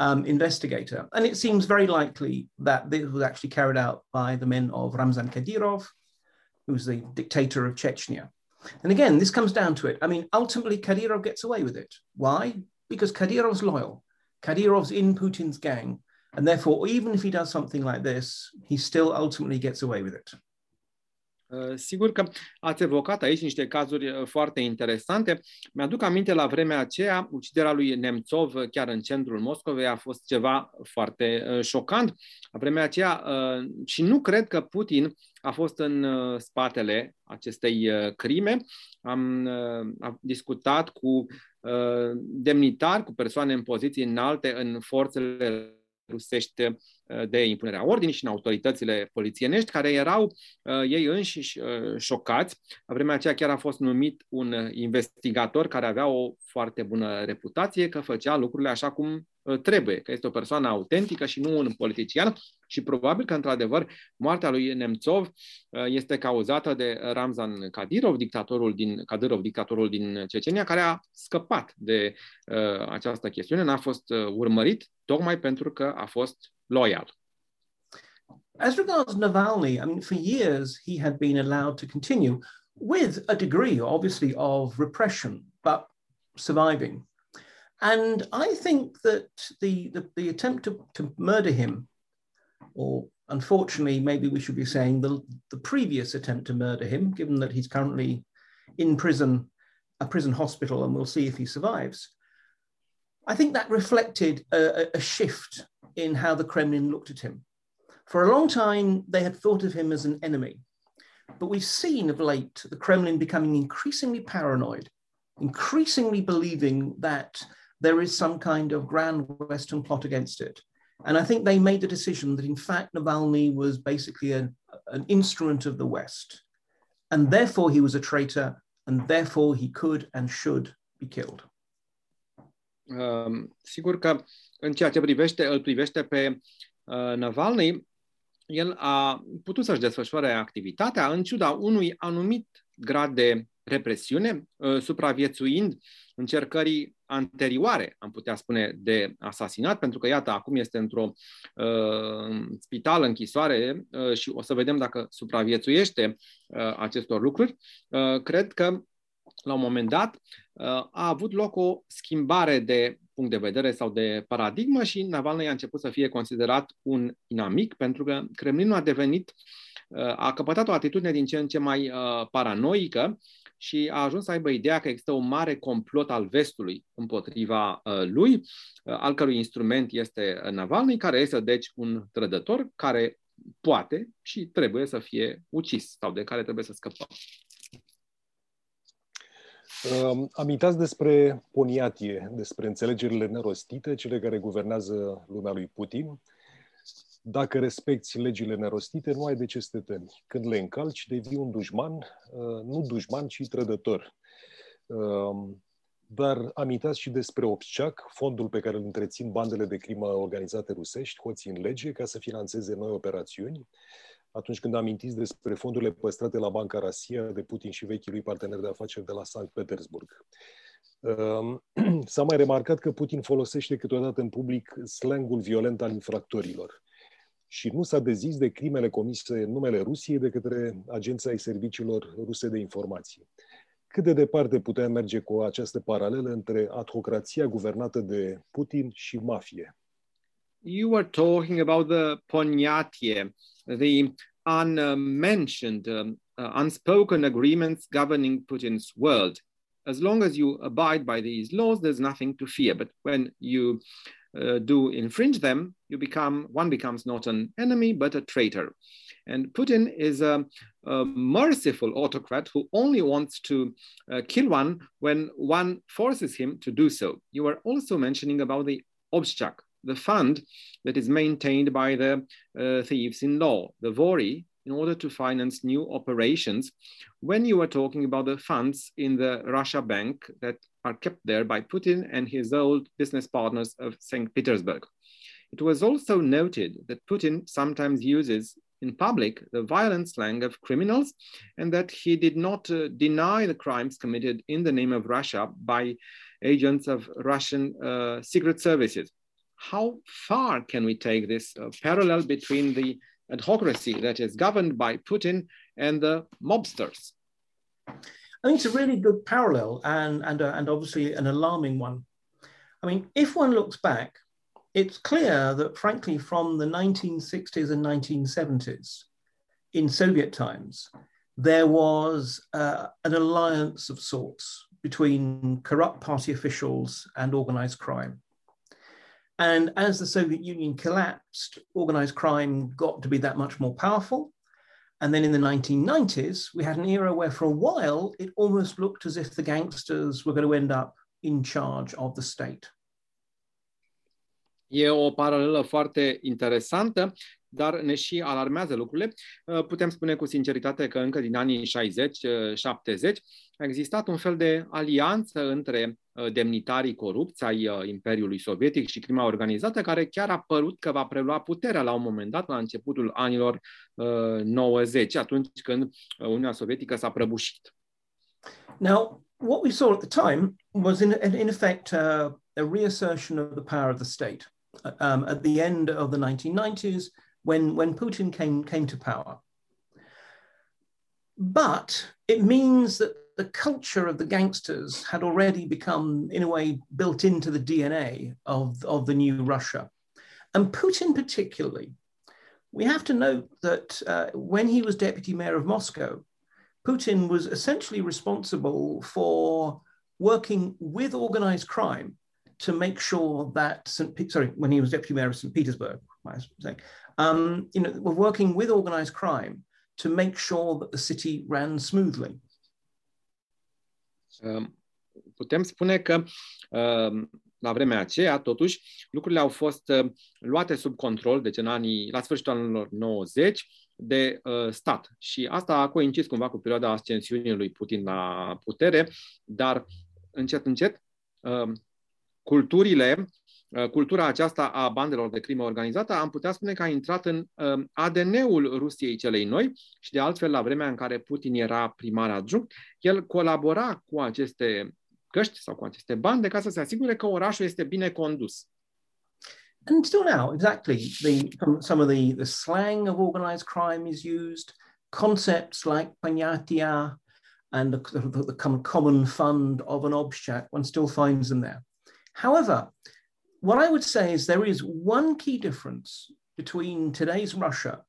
[SPEAKER 2] um, investigator. And it seems very likely that this was actually carried out by the men of Ramzan Kadyrov, who's the dictator of Chechnya. And again, this comes down to it. I mean, ultimately, Kadyrov gets away with it. Why? Because Kadyrov's loyal. Kadyrov's in Putin's gang. And therefore, even if he does something like this, he still ultimately gets away with it.
[SPEAKER 3] Uh, sigur că ați evocat aici niște cazuri uh, foarte interesante. Mi-aduc aminte la vremea aceea, uciderea lui Nemțov uh, chiar în centrul Moscovei a fost ceva foarte șocant. La vremea aceea și nu cred că Putin a fost în spatele acestei crime. Am, am discutat cu demnitari, cu persoane în poziții înalte în forțele rusești de impunerea ordinii și în autoritățile polițienești, care erau ei înșiși șocați. La vremea aceea chiar a fost numit un investigator care avea o foarte bună reputație, că făcea lucrurile așa cum trebuie, că este o persoană autentică și nu un politician și probabil că, într-adevăr, moartea lui Nemțov este cauzată de Ramzan Kadyrov, dictatorul din, Kadyrov, dictatorul din Cecenia, care a scăpat de uh, această chestiune, n-a fost uh, urmărit tocmai pentru că a fost loial.
[SPEAKER 2] As regards Navalny, I mean, for years he had been allowed to continue with a degree, obviously, of repression, but surviving. And I think that the, the, the attempt to, to murder him, or unfortunately, maybe we should be saying the, the previous attempt to murder him, given that he's currently in prison, a prison hospital, and we'll see if he survives. I think that reflected a, a shift in how the Kremlin looked at him. For a long time, they had thought of him as an enemy. But we've seen of late the Kremlin becoming increasingly paranoid, increasingly believing that there is some kind of grand Western plot against it. And I think they made the decision that, in fact, Navalny was basically a, an instrument of the West. And therefore, he was a traitor, and therefore, he could and should be killed.
[SPEAKER 3] Um, sigur că în ceea ce privește, îl privește pe uh, Navalny, el a putut să-și desfășoare activitatea în ciuda unui anumit grad de represiune, uh, supraviețuind încercării anterioare, am putea spune, de asasinat, pentru că, iată, acum este într-o uh, spital, închisoare uh, și o să vedem dacă supraviețuiește uh, acestor lucruri. Uh, cred că, la un moment dat, uh, a avut loc o schimbare de punct de vedere sau de paradigmă și Navalny a început să fie considerat un inamic, pentru că Kremlinul a devenit, uh, a căpătat o atitudine din ce în ce mai uh, paranoică și a ajuns să aibă ideea că există un mare complot al vestului împotriva uh, lui, uh, al cărui instrument este Navalny, care este deci un trădător care poate și trebuie să fie ucis sau de care trebuie să scăpăm.
[SPEAKER 1] Uh, amintați despre poniatie, despre înțelegerile nerostite, cele care guvernează lumea lui Putin. Dacă respecti legile nerostite, nu ai de ce să te temi. Când le încalci, devii un dușman, uh, nu dușman, ci trădător. Um, dar amintați și despre Obșac, fondul pe care îl întrețin bandele de crimă organizate rusești, hoții în lege, ca să financeze noi operațiuni. Atunci când amintiți despre fondurile păstrate la Banca Rasia de Putin și vechii lui parteneri de afaceri de la Sankt Petersburg. Um, s-a mai remarcat că Putin folosește câteodată în public slangul violent al infractorilor și nu s-a dezis de crimele comise în numele Rusiei de către Agenția ai Serviciilor Ruse de Informații. Cât de departe putem merge cu această paralelă între adhocrația guvernată de Putin și mafie?
[SPEAKER 3] You were talking about the Ponyatie, the unmentioned, um, uh, unspoken agreements governing Putin's world. As long as you abide by these laws, there's nothing to fear. But when you uh, do infringe them, you become one becomes not an enemy but a traitor. And Putin is a, a merciful autocrat who only wants to uh, kill one when one forces him to do so. You were also mentioning about the Obstchak, the fund that is maintained by the uh, thieves in law, the Vori, in order to finance new operations. When you are talking about the funds in the Russia Bank that are kept there by Putin and his old business partners of St. Petersburg. It was also noted that Putin sometimes uses in public the violent slang of criminals and that he did not uh, deny the crimes committed in the name of Russia by agents of Russian uh, secret services. How far can we take this uh, parallel between the autocracy that is governed by Putin and the mobsters?
[SPEAKER 2] I think it's a really good parallel and, and, uh, and obviously an alarming one. I mean, if one looks back, it's clear that, frankly, from the 1960s and 1970s, in Soviet times, there was uh, an alliance of sorts between corrupt party officials and organized crime. And as the Soviet Union collapsed, organized crime got to be that much more powerful. And then in the 1990s, we had an era where for a while it almost looked as if the gangsters were going to end up in charge of the state.
[SPEAKER 3] E o paralelă foarte interesantă, dar ne și alarmează lucrurile. Uh, putem spune cu sinceritate că încă din anii 60-70 uh, a existat un fel de alianță între uh, demnitarii corupți ai Imperiului Sovietic și crima organizată, care chiar a părut că va prelua puterea la un moment dat, la începutul anilor 90, atunci când Uniunea Sovietică s-a prăbușit.
[SPEAKER 2] Now, what we saw at the time was in, in effect uh, a reassertion of the power of the state. um, at the end of the 1990s when, when Putin came, came to power. But it means that the culture of the gangsters had already become, in a way, built into the DNA of, of the new Russia. And Putin, particularly, we have to note that uh, when he was deputy mayor of Moscow, Putin was essentially responsible for working with organized crime to make sure that St. Sorry, when he was deputy mayor of St. Petersburg, I was saying, um, you know, we're working with organized crime to make sure that the city ran smoothly.
[SPEAKER 3] Um, putem spune că um, la vremea aceea, totuși, lucrurile au fost uh, luate sub control, deci în anii, la sfârșitul anilor 90, de uh, stat. Și asta a coincis cumva cu perioada ascensiunii lui Putin la putere, dar încet, încet, uh, culturile, uh, cultura aceasta a bandelor de crimă organizată, am putea spune că a intrat în uh, ADN-ul Rusiei celei noi și de altfel la vremea în care Putin era primar adjunct, el colabora cu aceste căști sau cu aceste bande ca să se asigure că orașul este bine condus.
[SPEAKER 2] And still now, exactly, the, some of the, the slang of organized crime is used, concepts like panyatia and the, the, the common fund of an obshat, one still finds them there. However, what I would say is there is one key difference between today's Russia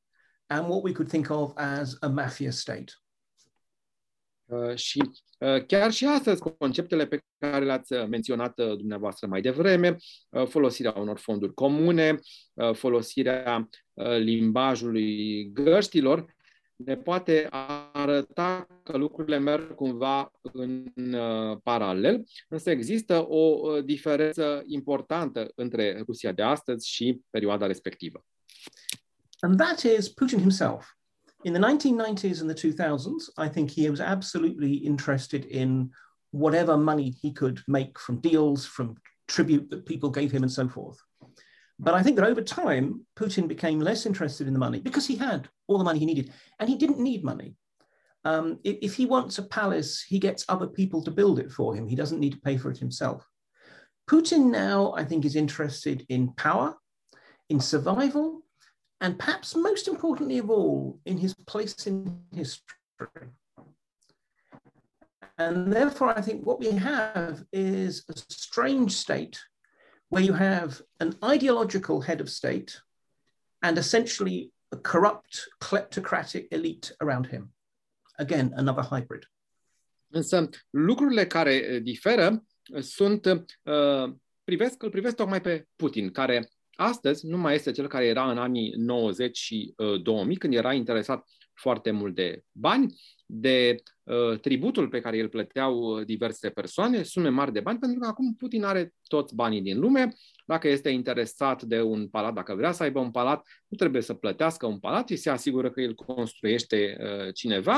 [SPEAKER 2] and what we could think of as a mafia state.
[SPEAKER 3] Uh, și uh, chiar și astăzi, conceptele pe care le-ați uh, menționat uh, dumneavoastră mai devreme, uh, folosirea unor fonduri comune, uh, folosirea limbajului găștilor, ne poate arăta că lucrurile merg cumva în uh, paralel, însă există o uh, diferență importantă între Rusia de astăzi și perioada respectivă.
[SPEAKER 2] And that is Putin himself. In the 1990s and the 2000s, I think he was absolutely interested in whatever money he could make from deals, from tribute that people gave him, and so forth. But I think that over time, Putin became less interested in the money because he had all the money he needed, and he didn't need money. Um, if, if, he wants a palace, he gets other people to build it for him. He doesn't need to pay for it himself. Putin now, I think, is interested in power, in survival, and perhaps most importantly of all, in his place in history. And therefore, I think what we have is a strange state where you have an ideological head of state and essentially a corrupt kleptocratic elite around him. Again, another hybrid.
[SPEAKER 3] Însă lucrurile care eh, diferă eh, sunt, uh, privesc, îl privesc tocmai pe Putin, care astăzi nu mai este cel care era în anii 90 și uh, 2000, când era interesat foarte mult de bani, de uh, tributul pe care îl plăteau uh, diverse persoane, sume mari de bani, pentru că acum Putin are toți banii din lume. Dacă este interesat de un palat, dacă vrea să aibă un palat, nu trebuie să plătească un palat, și se asigură că îl construiește uh, cineva,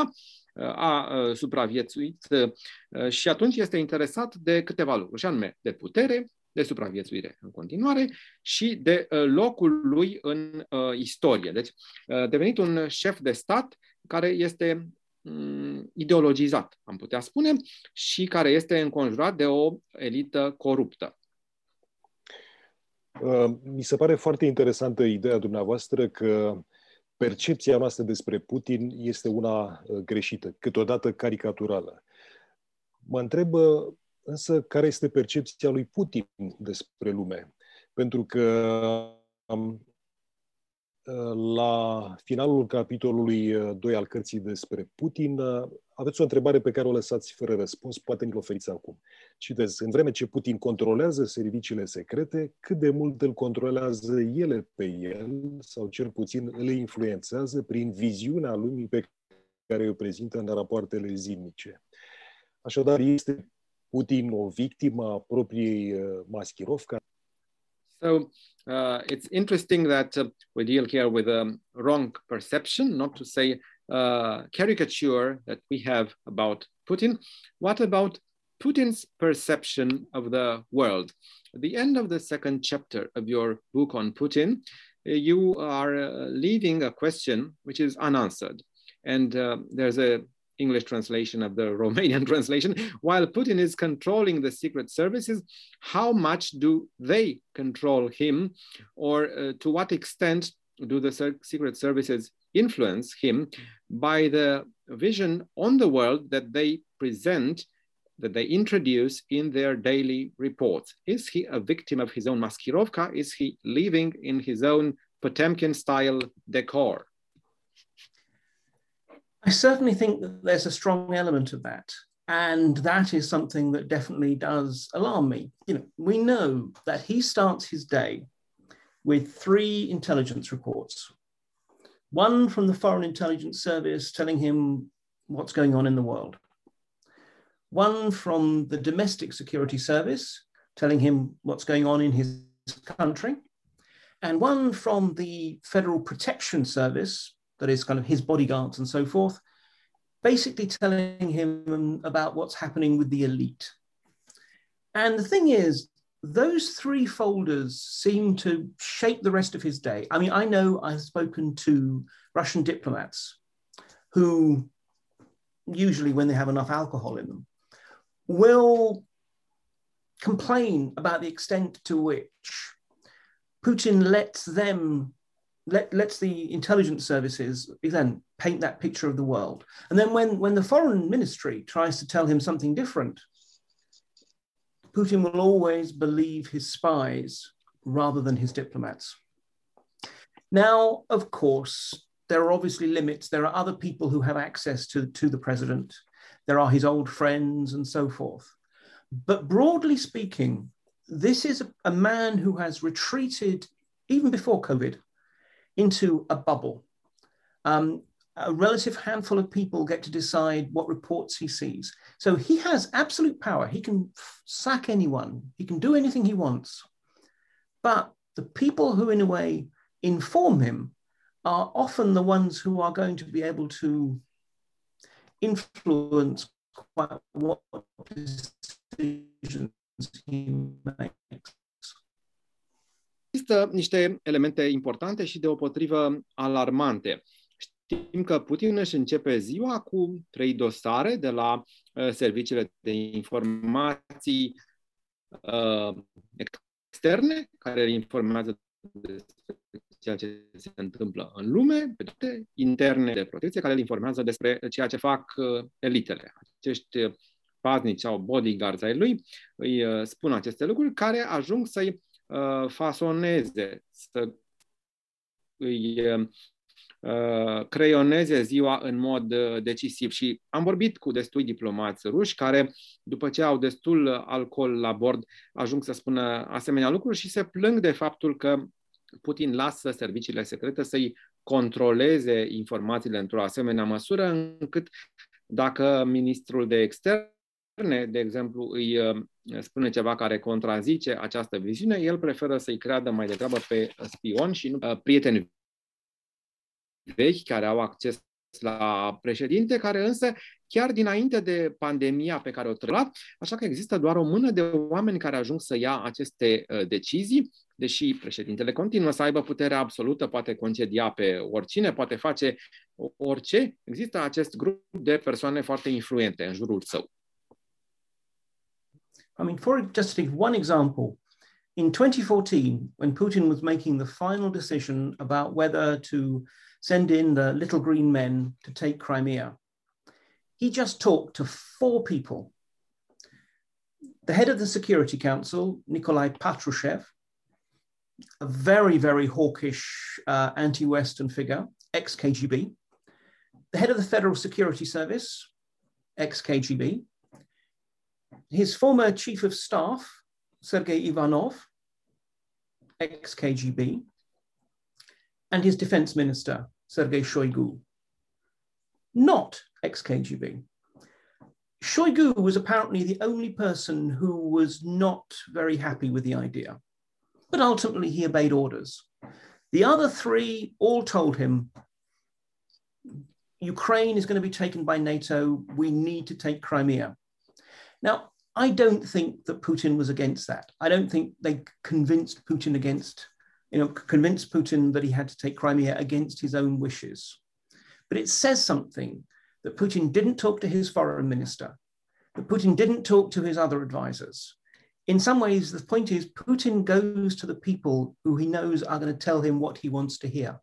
[SPEAKER 3] uh, a uh, supraviețuit uh, și atunci este interesat de câteva lucruri, și anume de putere, de supraviețuire în continuare și de uh, locul lui în uh, istorie. Deci, uh, devenit un șef de stat care este um, ideologizat, am putea spune, și care este înconjurat de o elită coruptă.
[SPEAKER 1] Mi se pare foarte interesantă ideea dumneavoastră că percepția noastră despre Putin este una greșită, câteodată caricaturală. Mă întreb Însă, care este percepția lui Putin despre lume? Pentru că la finalul capitolului 2 al cărții despre Putin, aveți o întrebare pe care o lăsați fără răspuns, poate mi-l oferiți acum. Citez, în vreme ce Putin controlează serviciile secrete, cât de mult îl controlează ele pe el, sau cel puțin îl influențează prin viziunea lumii pe care o prezintă în rapoartele zilnice. Așadar, este Putin o victimă a propriei uh, maschirovca?
[SPEAKER 3] So uh, it's interesting that uh, we deal here with a wrong perception, not to say uh, caricature that we have about Putin. What about Putin's perception of the world? At the end of the second chapter of your book on Putin, uh, you are uh, leaving a question which is unanswered. And uh, there's a English translation of the Romanian translation. While Putin is controlling the secret services, how much do they control him, or uh, to what extent do the secret services influence him by the vision on the world that they present, that they introduce in their daily reports? Is he a victim of his own maskirovka? Is he living in his own Potemkin style decor?
[SPEAKER 2] I certainly think that there's a strong element of that. And that is something that definitely does alarm me. You know, we know that he starts his day with three intelligence reports. One from the Foreign Intelligence Service telling him what's going on in the world. One from the Domestic Security Service telling him what's going on in his country. And one from the Federal Protection Service that is kind of his bodyguards and so forth, basically telling him about what's happening with the elite. And the thing is, those three folders seem to shape the rest of his day. I mean, I know I've spoken to Russian diplomats who, usually when they have enough alcohol in them, will complain about the extent to which Putin lets them let, lets the intelligence services then paint that picture of the world. And then when, when the foreign ministry tries to tell him something different, Putin will always believe his spies rather than his diplomats. Now, of course, there are obviously limits. There are other people who have access to, to the president. There are his old friends and so forth. But broadly speaking, this is a, a man who has retreated even before COVID into a bubble. Um, a relative handful of people get to decide what reports he sees. So he has absolute power. He can sack anyone, he can do anything he wants. But the people who, in a way, inform him are often the ones who are going to be able to influence quite what decisions he makes.
[SPEAKER 3] Există niște elemente importante și deopotrivă alarmante. Știm că Putin își începe ziua cu trei dosare de la uh, serviciile de informații uh, externe, care informează despre ceea ce se întâmplă în lume, pe toate interne de protecție, care îl informează despre ceea ce fac uh, elitele. Acești paznici sau bodyguards ai lui îi uh, spun aceste lucruri care ajung să-i uh, fasoneze, să îi uh, creioneze ziua în mod uh, decisiv. Și am vorbit cu destui diplomați ruși care, după ce au destul alcool la bord, ajung să spună asemenea lucruri și se plâng de faptul că Putin lasă serviciile secrete să-i controleze informațiile într-o asemenea măsură încât dacă ministrul de externe, de exemplu, îi spune ceva care contrazice această viziune, el preferă să-i creadă mai degrabă pe spion și nu uh, prieteni vechi care au acces la președinte, care însă chiar dinainte de pandemia pe care o trăit, așa că există doar o mână de oameni care ajung să ia aceste uh, decizii, deși președintele continuă să aibă puterea absolută, poate concedia pe oricine, poate face orice, există acest grup de persoane foarte influente în jurul său.
[SPEAKER 2] I mean, for just to take one example, in 2014, when Putin was making the final decision about whether to send in the little green men to take Crimea, he just talked to four people. The head of the Security Council, Nikolai Patrushev, a very, very hawkish uh, anti Western figure, ex KGB. The head of the Federal Security Service, ex KGB his former chief of staff, Sergei Ivanov, ex KGB, and his defense minister, Sergei Shoigu, not ex KGB. Shoigu was apparently the only person who was not very happy with the idea. but ultimately he obeyed orders. The other three all told him Ukraine is going to be taken by NATO. We need to take Crimea. Now, I don't think that Putin was against that. I don't think they convinced Putin against, you know, convinced Putin that he had to take Crimea against his own wishes. But it says something that Putin didn't talk to his foreign minister, that Putin didn't talk to his other advisors. In some ways, the point is Putin goes to the people who he knows are going to tell him what he wants to hear.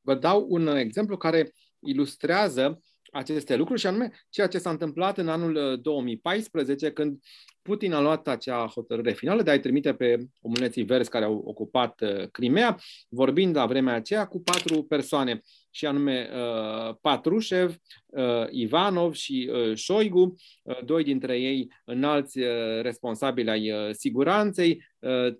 [SPEAKER 3] Vă dau un exemplu care ilustrează aceste lucruri și anume ceea ce s-a întâmplat în anul 2014 uh, când Putin a luat acea hotărâre finală de a-i trimite pe omuleții verzi care au ocupat uh, Crimea, vorbind la vremea aceea cu patru persoane și anume uh, Patrușev, uh, Ivanov și uh, Șoigu, uh, doi dintre ei înalți uh, responsabili ai uh, siguranței, uh,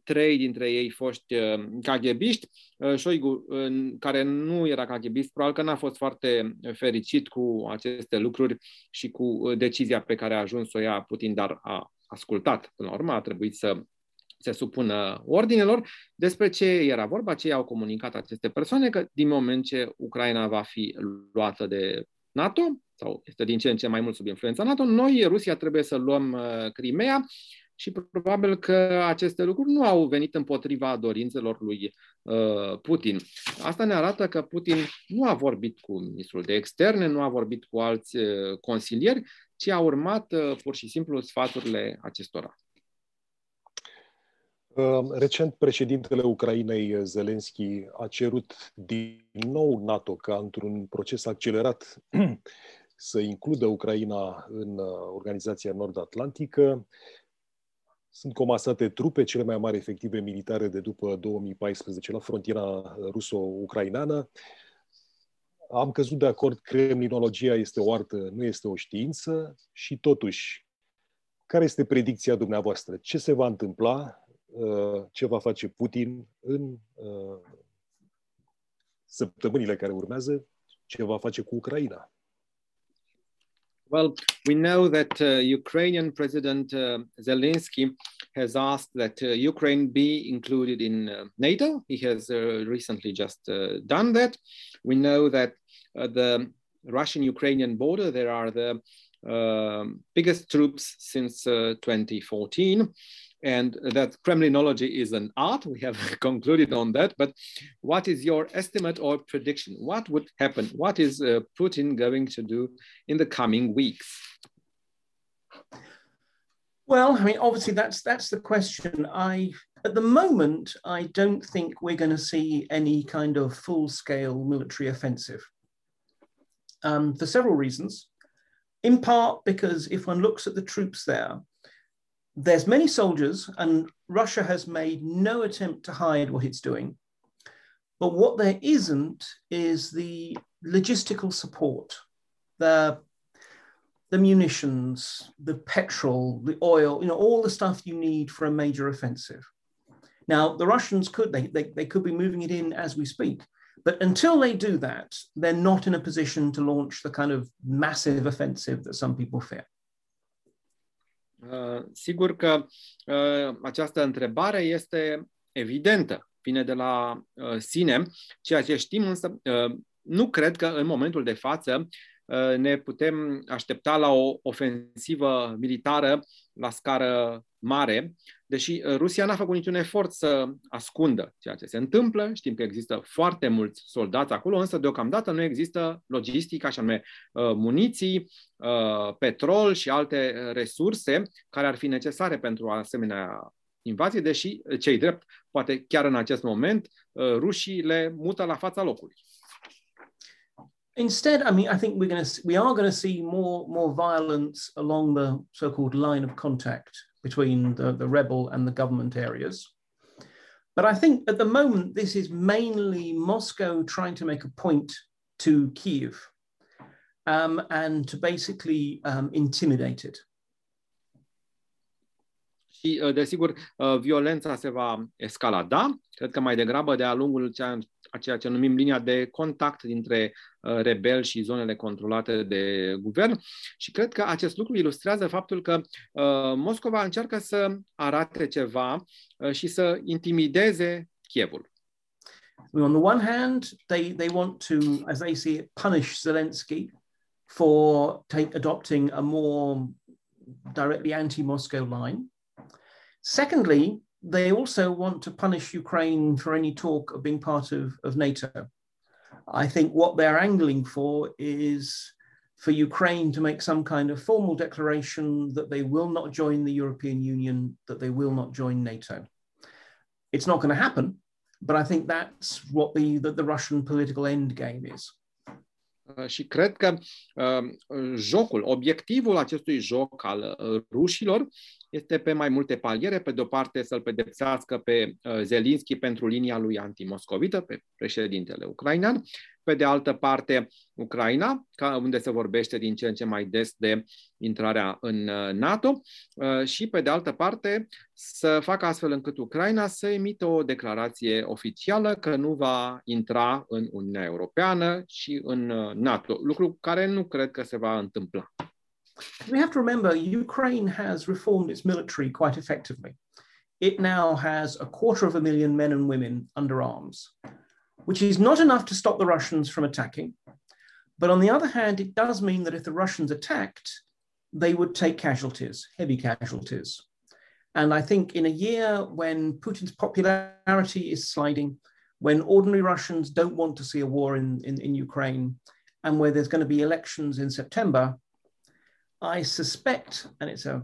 [SPEAKER 3] trei dintre ei foști uh, kaghebiști. Uh, Șoigu, uh, care nu era kaghebist, probabil că n-a fost foarte fericit cu aceste lucruri și cu uh, decizia pe care a ajuns să o ia Putin, dar a ascultat. Până la urmă a trebuit să se supună ordinelor. Despre ce era vorba, ce au comunicat aceste persoane, că din moment ce Ucraina va fi luată de NATO, sau este din ce în ce mai mult sub influența NATO, noi, Rusia, trebuie să luăm uh, Crimea și probabil că aceste lucruri nu au venit împotriva dorințelor lui uh, Putin. Asta ne arată că Putin nu a vorbit cu ministrul de externe, nu a vorbit cu alți uh, consilieri, ci a urmat uh, pur și simplu sfaturile acestora.
[SPEAKER 1] Recent, președintele Ucrainei, Zelensky, a cerut din nou NATO ca într-un proces accelerat să includă Ucraina în uh, Organizația Nord-Atlantică. Sunt comasate trupe, cele mai mari efective militare de după 2014 la frontiera ruso-ucraineană. Am căzut de acord, cremlinologia este o artă, nu este o știință și totuși, care este predicția dumneavoastră? Ce se va întâmpla Uh, ce va face Putin în uh, săptămânile care urmează, ce va face cu Ucraina.
[SPEAKER 3] Well, we know that uh, Ukrainian President uh, Zelensky has asked that uh, Ukraine be included in uh, NATO. He has uh, recently just uh, done that. We know that the Russian-Ukrainian border, there are the biggest troops since 2014 and that Kremlinology is an art. We have concluded on that. But what is your estimate or prediction? What would happen? What is uh, Putin going to do in the coming weeks?
[SPEAKER 2] Well, I mean, obviously that's that's the question. I at the moment I don't think we're going to see any kind of full-scale military offensive um, for several reasons. In part because if one looks at the troops there, there's many soldiers, and Russia has made no attempt to hide what it's doing. But what there isn't is the logistical support, the the munitions, the petrol, the oil, you know, all the stuff you need for a major offensive. Now, the Russians could, they, they, they could be moving it in as we speak. But until they do that, they're not in a position to launch the kind of massive offensive that some people fear.
[SPEAKER 3] Uh, sigur că uh, această întrebare este evidentă, vine de la uh, sine, ceea ce știm însă, nu cred că în momentul de față ne putem aștepta la o ofensivă militară la scară mare, deși uh, Rusia n-a făcut niciun efort să ascundă ceea ce se întâmplă. Știm că există foarte mulți soldați acolo, însă deocamdată nu există logistică, așa nume uh, muniții, uh, petrol și alte resurse care ar fi necesare pentru o asemenea invazie, deși, cei drept, poate chiar în acest moment, rușii le mută la fața locului.
[SPEAKER 2] Instead, I mean, I think we're going to we are going to see more more violence along the so-called line of contact between the, the rebel and the government areas. But I think at the moment, this is mainly Moscow trying to make a point to Kiev um, and to basically um, intimidate it.
[SPEAKER 3] Și, uh, desigur, uh, violența se va escalada. Cred că mai degrabă de-a lungul a ceea ce numim linia de contact dintre uh, rebeli și zonele controlate de guvern și cred că acest lucru ilustrează faptul că uh, Moscova încearcă să arate ceva uh, și să intimideze Kievul.
[SPEAKER 2] On the one hand, they, they want to, as they see it, punish Zelensky for take, adopting a more directly anti-Moscow line. Secondly, they also want to punish Ukraine for any talk of being part of, of NATO. I think what they're angling for is for Ukraine to make some kind of formal declaration that they will not join the European Union, that they will not join NATO. It's not going to happen, but I think that's what the, the, the Russian political end game is.
[SPEAKER 3] Uh, și cred că uh, jocul, obiectivul acestui joc al uh, rușilor este pe mai multe paliere. Pe de o parte să-l pedepsească pe uh, Zelinski pentru linia lui antimoscovită, pe președintele ucrainean, pe de altă parte Ucraina, ca unde se vorbește din ce în ce mai des de intrarea în uh, NATO uh, și pe de altă parte să facă astfel încât Ucraina să emită o declarație oficială că nu va intra în Uniunea Europeană și în NATO, lucru care nu cred că se va întâmpla.
[SPEAKER 2] We have to remember Ukraine has reformed its military quite effectively. It now has a quarter of a million men and women under arms, which is not enough to stop the Russians from attacking. But on the other hand, it does mean that if the Russians attacked, they would take casualties, heavy casualties. And I think in a year when Putin's popularity is sliding, when ordinary Russians don't want to see a war in, in, in Ukraine, and where there's going to be elections in September, I suspect, and it's a,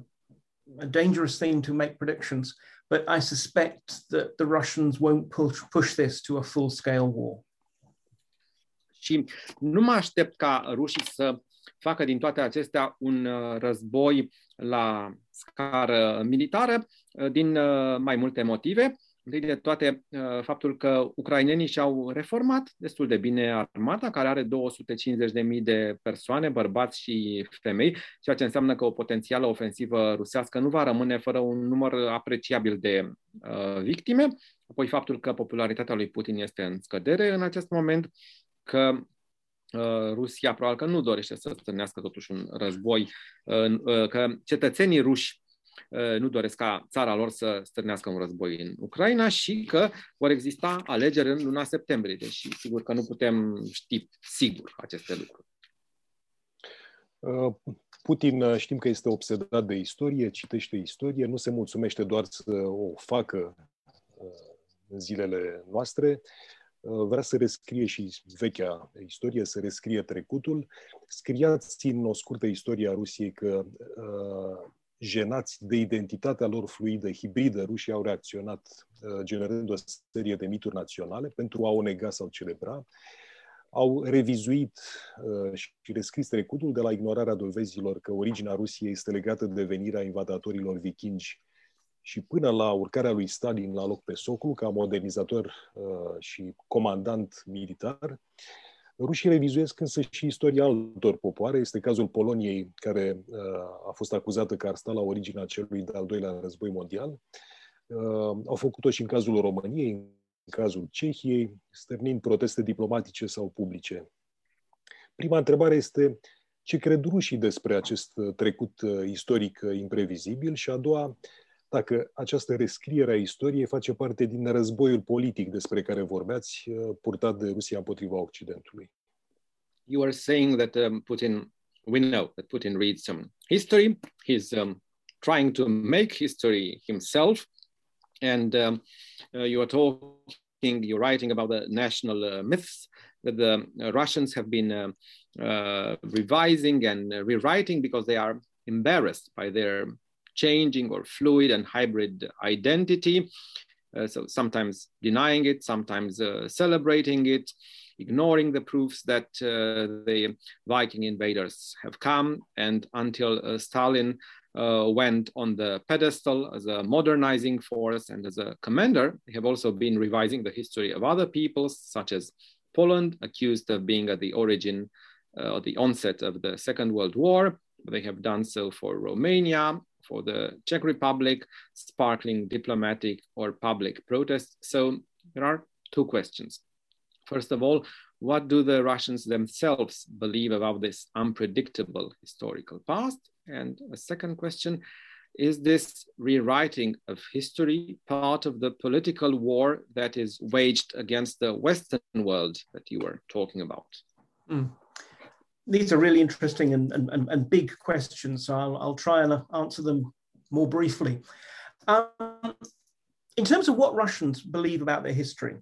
[SPEAKER 2] a dangerous thing to make predictions, but I suspect that the Russians won't push, push this to a full scale war.
[SPEAKER 3] Și nu mă aștept ca rușii să facă din toate acestea un uh, război la scară militară uh, din uh, mai multe motive. Întâi de toate, uh, faptul că ucrainenii și-au reformat destul de bine armata, care are 250.000 de persoane, bărbați și femei, ceea ce înseamnă că o potențială ofensivă rusească nu va rămâne fără un număr apreciabil de uh, victime. Apoi faptul că popularitatea lui Putin este în scădere în acest moment, că uh, Rusia probabil că nu dorește să stârnească totuși un război, uh, că cetățenii ruși Uh, nu doresc ca țara lor să stârnească un război în Ucraina și că vor exista alegeri în luna septembrie, deși sigur că nu putem ști sigur aceste lucruri.
[SPEAKER 1] Uh, Putin uh, știm că este obsedat de istorie, citește istorie, nu se mulțumește doar să o facă în zilele noastre, vrea să rescrie și vechea istorie, să rescrie trecutul. Scriați în o scurtă istorie a Rusiei că jenați de identitatea lor fluidă, hibridă, rușii au reacționat uh, generând o serie de mituri naționale pentru a o nega sau celebra. Au revizuit uh, și rescris trecutul de la ignorarea dovezilor că originea Rusiei este legată de venirea invadatorilor vikingi și până la urcarea lui Stalin la loc pe socul ca modernizator uh, și comandant militar, Rușii revizuiesc însă și istoria altor popoare. Este cazul Poloniei, care uh, a fost acuzată că ar sta la originea celui de-al doilea război mondial. Uh, au făcut-o și în cazul României, în cazul Cehiei, stârnind proteste diplomatice sau publice. Prima întrebare este ce cred rușii despre acest trecut uh, istoric imprevizibil și a doua, dacă această rescriere a istoriei face parte din războiul politic despre care vorbeați, uh, purtat de Rusia împotriva Occidentului.
[SPEAKER 3] You are saying that um, Putin, we know that Putin reads some history. He's um, trying to make history himself. And um, uh, you are talking, you're writing about the national uh, myths that the uh, Russians have been uh, uh, revising and rewriting because they are embarrassed by their changing or fluid and hybrid identity. Uh, so sometimes denying it, sometimes uh, celebrating it, ignoring the proofs that uh, the Viking invaders have come. And until uh, Stalin uh, went on the pedestal as a modernizing force and as a commander, they have also been revising the history of other peoples, such as Poland, accused of being at the origin uh, or the onset of the Second World War. They have done so for Romania, for the Czech Republic, sparkling diplomatic or public protests. So there are two questions. First of all, what do the Russians themselves believe about this unpredictable historical past? And a second question, is this rewriting of history part of the political war that is waged against the Western world that you were talking about? Mm.
[SPEAKER 2] These are really interesting and, and, and big questions, so I'll, I'll try and answer them more briefly. Um, in terms of what Russians believe about their history,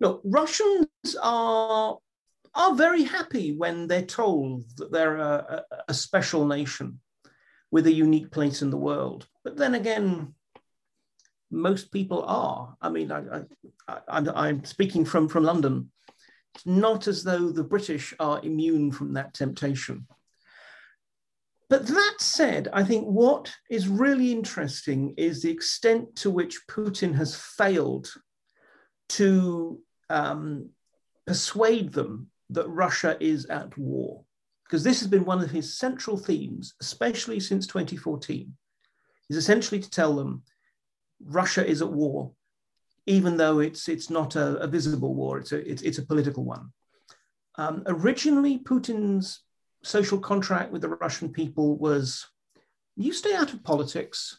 [SPEAKER 2] look, Russians are, are very happy when they're told that they're a, a, special nation with a unique place in the world. But then again, most people are. I mean, I, I, am speaking from, from London. Not as though the British are immune from that temptation. But that said, I think what is really interesting is the extent to which Putin has failed to um, persuade them that Russia is at war. Because this has been one of his central themes, especially since 2014, is essentially to tell them Russia is at war, even though it's, it's not a, a visible war, it's a, it's, it's a political one. Um, originally, Putin's social contract with the Russian people was you stay out of politics,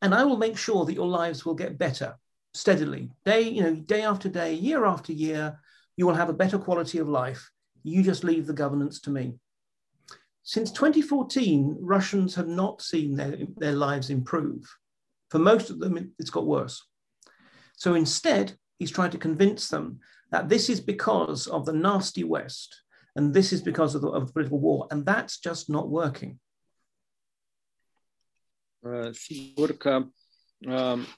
[SPEAKER 2] and I will make sure that your lives will get better steadily, day, you know, day after day, year after year, you will have a better quality of life. You just leave the governance to me. Since 2014, Russians have not seen their, their lives improve. For most of them, it's got worse. So instead, he's trying to convince them that this is because of the nasty West, and this is because of the, of the political war, and that's just not working.
[SPEAKER 3] Uh, sigur că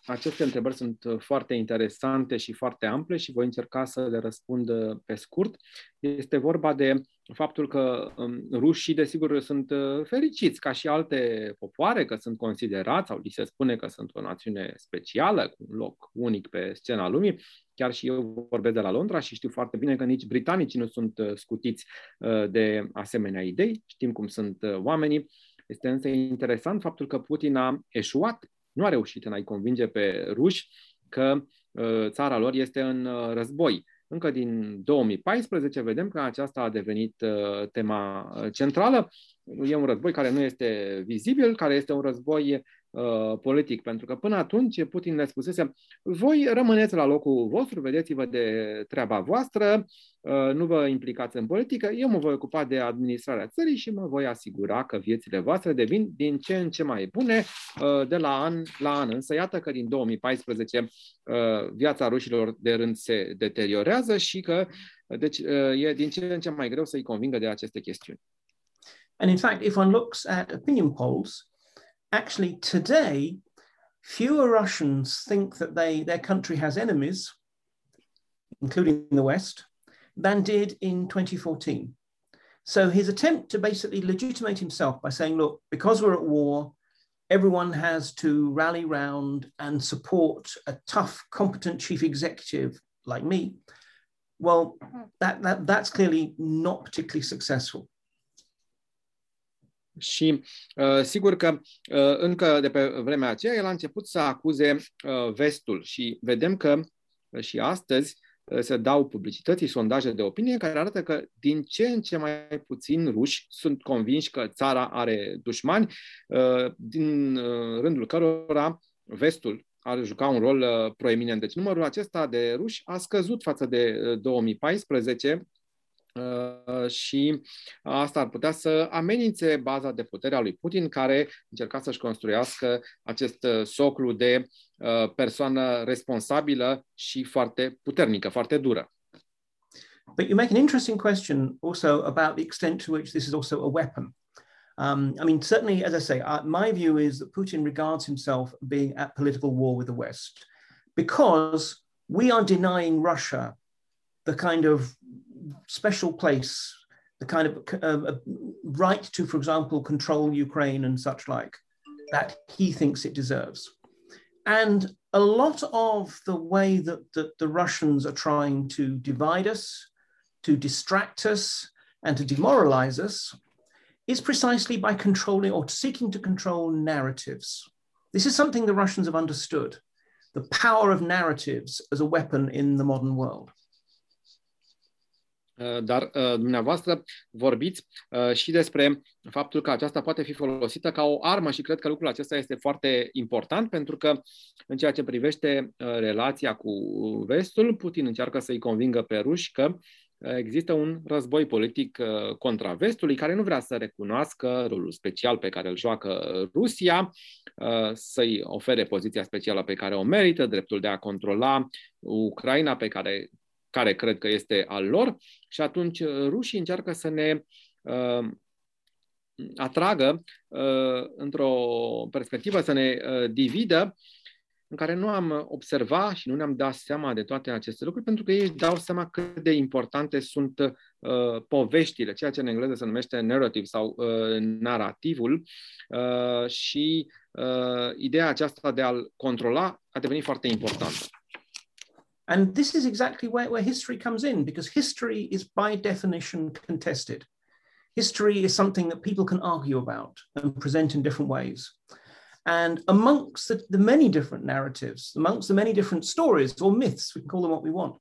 [SPEAKER 3] Aceste întrebări sunt uh, foarte interesante și foarte ample și voi încerca să le răspund uh, pe scurt. Este vorba de faptul că um, rușii, desigur, sunt uh, fericiți, ca și alte popoare, că sunt considerați sau li se spune că sunt o națiune specială, cu un loc unic pe scena lumii. Chiar și eu vorbesc de la Londra și știu foarte bine că nici britanicii nu sunt scutiți de asemenea idei. Știm cum sunt oamenii. Este însă interesant faptul că Putin a eșuat nu a reușit în a-i convinge pe ruși că uh, țara lor este în uh, război. Încă din 2014 vedem că aceasta a devenit uh, tema centrală. E un război care nu este vizibil, care este un război Uh, politic, pentru că până atunci Putin ne spusese voi rămâneți la locul vostru, vedeți-vă de treaba voastră, uh, nu vă implicați în politică, eu mă voi ocupa de administrarea țării și mă voi asigura că viețile voastre devin din ce în ce mai bune uh, de la an la an. Însă iată că din 2014 viața rușilor de rând se deteriorează și că deci, e din ce în ce mai greu să-i convingă de aceste chestiuni.
[SPEAKER 2] And in fact, if one looks at opinion polls, actually today, fewer Russians think that they, their country has enemies, including the West, than did in 2014. So his attempt to basically legitimate himself by saying, look, because we're at war, everyone has to rally round and support a tough, competent chief executive like me. Well, mm-hmm. that, that, that's clearly not particularly successful.
[SPEAKER 3] Și uh, sigur că uh, încă de pe vremea aceea el a început să acuze uh, vestul și vedem că uh, și astăzi uh, se dau publicității sondaje de opinie care arată că din ce în ce mai puțin ruși sunt convinși că țara are dușmani, uh, din uh, rândul cărora vestul ar juca un rol uh, proeminent. Deci numărul acesta de ruși a scăzut față de uh, 2014 Uh, și asta ar putea să amenințe baza de putere a lui Putin, care încerca să-și construiască acest uh, soclu de uh, persoană responsabilă și foarte puternică, foarte dură.
[SPEAKER 2] But you make an interesting question also about the extent to which this is also a weapon. Um, I mean, certainly, as I say, uh, my view is that Putin regards himself being at political war with the West because we are denying Russia the kind of special place, the kind of uh, right to, for example, control Ukraine and such like, that he thinks it deserves. And a lot of the way that, that the Russians are trying to divide us, to distract us, and to demoralize us is precisely by controlling or seeking to control narratives. This is something the Russians have understood the power of narratives as a weapon in the modern world.
[SPEAKER 3] Uh, dar uh, dumneavoastră vorbiți uh, și despre faptul că aceasta poate fi folosită ca o armă și cred că lucrul acesta este foarte important pentru că în ceea ce privește relația cu vestul, Putin încearcă să-i convingă pe ruși că există un război politic contra vestului care nu vrea să recunoască rolul special pe care îl joacă Rusia, să-i ofere poziția specială pe care o merită, dreptul de a controla Ucraina pe care care cred că este al lor și atunci uh, rușii încearcă să ne uh, atragă uh, într-o perspectivă, să ne uh, dividă în care nu am observat și nu ne-am dat seama de toate aceste lucruri, pentru că ei își dau seama cât de importante sunt uh, poveștile, ceea ce în engleză se numește narrative sau uh, narativul uh, și uh, ideea aceasta de a-l controla a devenit foarte importantă.
[SPEAKER 2] And this is exactly where, where history comes in, because history is by definition contested. History is something that people can argue about and present in different ways. And amongst the, the many different narratives, amongst the many different stories or myths, we can call them what we want,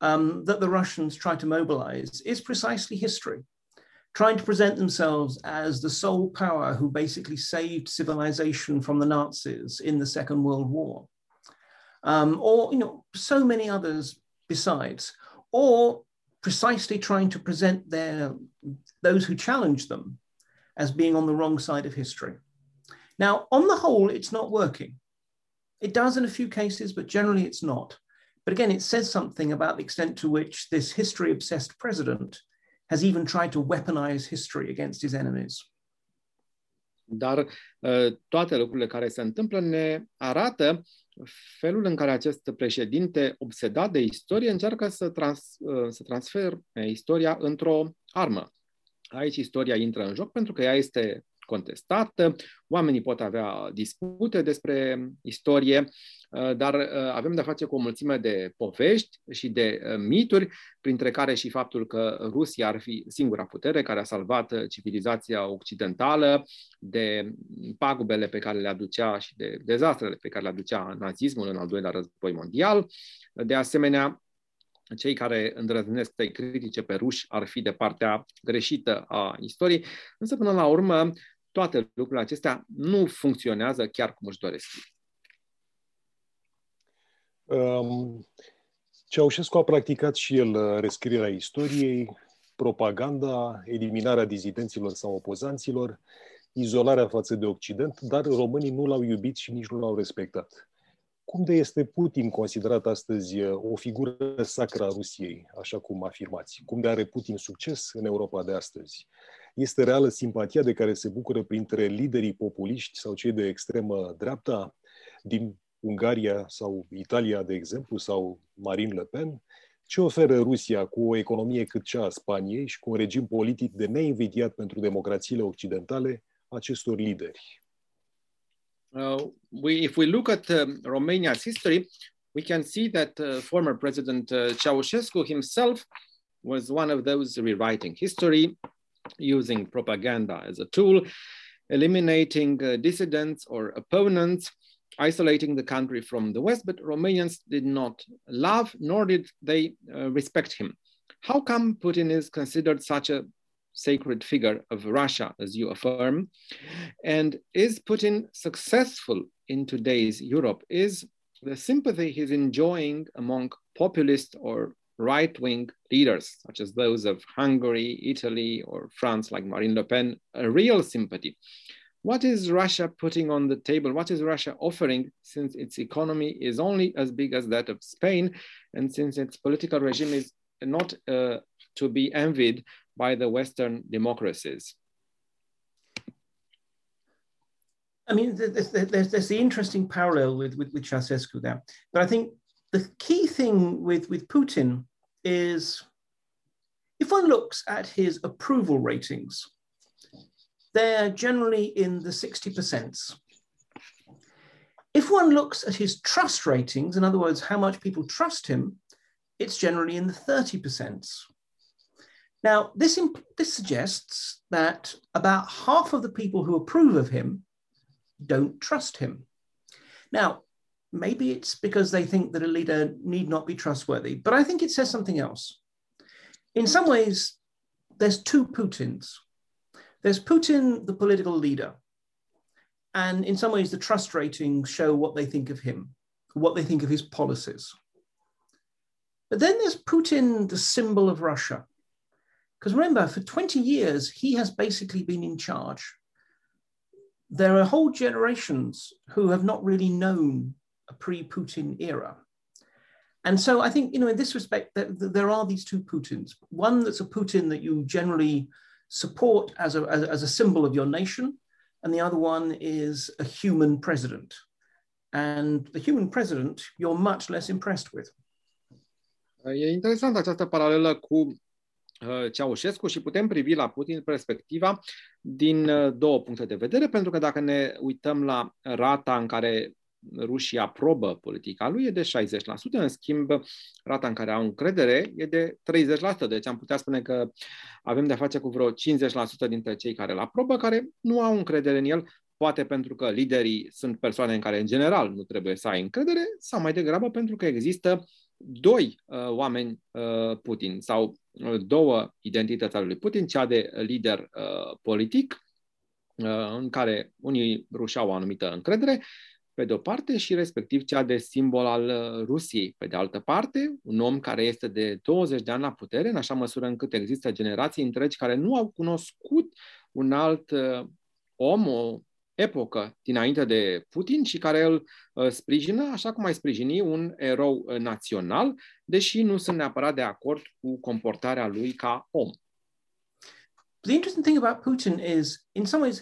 [SPEAKER 2] um, that the Russians try to mobilize is precisely history, trying to present themselves as the sole power who basically saved civilization from the Nazis in the Second World War um, or you know so many others besides, or precisely trying to present their those who challenge them as being on the wrong side of history. Now, on the whole, it's not working. It does in a few cases, but generally it's not. But again, it says something about the extent to which this history obsessed president has even tried to weaponize history against his enemies.
[SPEAKER 3] Dar uh, toate lucrurile care se întâmplă ne arată felul în care acest președinte, obsedat de istorie, încearcă să, trans, să transfer istoria într-o armă. Aici istoria intră în joc pentru că ea este contestată, oamenii pot avea dispute despre istorie, uh, dar uh, avem de-a face cu o mulțime de povești și de uh, mituri, printre care și faptul că Rusia ar fi singura putere care a salvat civilizația occidentală de pagubele pe care le aducea și de dezastrele pe care le aducea nazismul în al doilea război mondial. De asemenea, cei care îndrăznesc să-i critice pe ruși ar fi de partea greșită a istoriei, însă până la urmă toate lucrurile acestea nu funcționează chiar cum își doresc.
[SPEAKER 1] Um, Ceaușescu a practicat și el uh, rescrierea istoriei, propaganda, eliminarea dizidenților sau opozanților, izolarea față de Occident, dar românii nu l-au iubit și nici nu l-au respectat. Cum de este Putin considerat astăzi uh, o figură sacră a Rusiei, așa cum afirmați? Cum de are Putin succes în Europa de astăzi? Este reală simpatia de care se bucură printre liderii populiști sau cei de extremă dreapta din Ungaria sau Italia, de exemplu, sau Marine Le Pen? Ce oferă Rusia cu o economie cât cea a Spaniei și cu un regim politic de neinvidiat pentru democrațiile occidentale acestor lideri?
[SPEAKER 3] Uh, we, if we look at uh, Romania's history, we can see that uh, former President uh, Ceausescu himself was one of those rewriting history, using propaganda as a tool, eliminating uh, dissidents or opponents, isolating the country from the West, but Romanians did not love nor did they uh, respect him. How come Putin is considered such a sacred figure of Russia, as you affirm? And is Putin successful in today's Europe? Is the sympathy he's enjoying among populist or right wing leaders, such as those of Hungary, Italy, or France, like Marine Le Pen, a real sympathy. What is Russia putting on the table? What is Russia offering since its economy is only as big as that of Spain and since its political regime is not uh, to be envied by the Western democracies?
[SPEAKER 2] I mean, there's, there's, there's the interesting parallel with, with, with Ceausescu there. But I think the key thing with, with Putin is if one looks at his approval ratings, they're generally in the 60%. If one looks at his trust ratings, in other words, how much people trust him, it's generally in the 30%. Now, this, this suggests that about half of the people who approve of him don't trust him. Now, maybe it's because they think that a leader need not be trustworthy. But I think it says something else. In some ways, there's two Putins. There's Putin, the political leader. And in some ways, the trust ratings show what they think of him, what they think of his policies. But then there's Putin, the symbol of Russia. Because remember, for 20 years, he has basically been in charge. There are whole generations who have not really known a pre-Putin era. And so I think, you know, in this respect, that, there are these two Putins. One that's a Putin that you generally support as a, as, as a symbol of your nation, and the other one is a human president. And the human president, you're much less impressed with.
[SPEAKER 3] E interesant această paralelă cu uh, Ceaușescu și putem privi la Putin perspectiva din uh, două puncte de vedere, pentru că dacă ne uităm la rata în care rușii aprobă politica lui e de 60%, în schimb rata în care au încredere e de 30%, deci am putea spune că avem de-a face cu vreo 50% dintre cei care îl aprobă, care nu au încredere în el, poate pentru că liderii sunt persoane în care în general nu trebuie să ai încredere, sau mai degrabă pentru că există doi uh, oameni uh, Putin sau uh, două identități ale lui Putin, cea de lider uh, politic, uh, în care unii ruși au o anumită încredere pe de o parte, și respectiv cea de simbol al uh, Rusiei. Pe de altă parte, un om care este de 20 de ani la putere, în așa măsură încât există generații întregi care nu au cunoscut un alt uh, om, o epocă dinainte de Putin și care îl uh, sprijină, așa cum ai sprijini un erou național, deși nu sunt neapărat de acord cu comportarea lui ca om.
[SPEAKER 2] The interesting thing about Putin is, in some ways,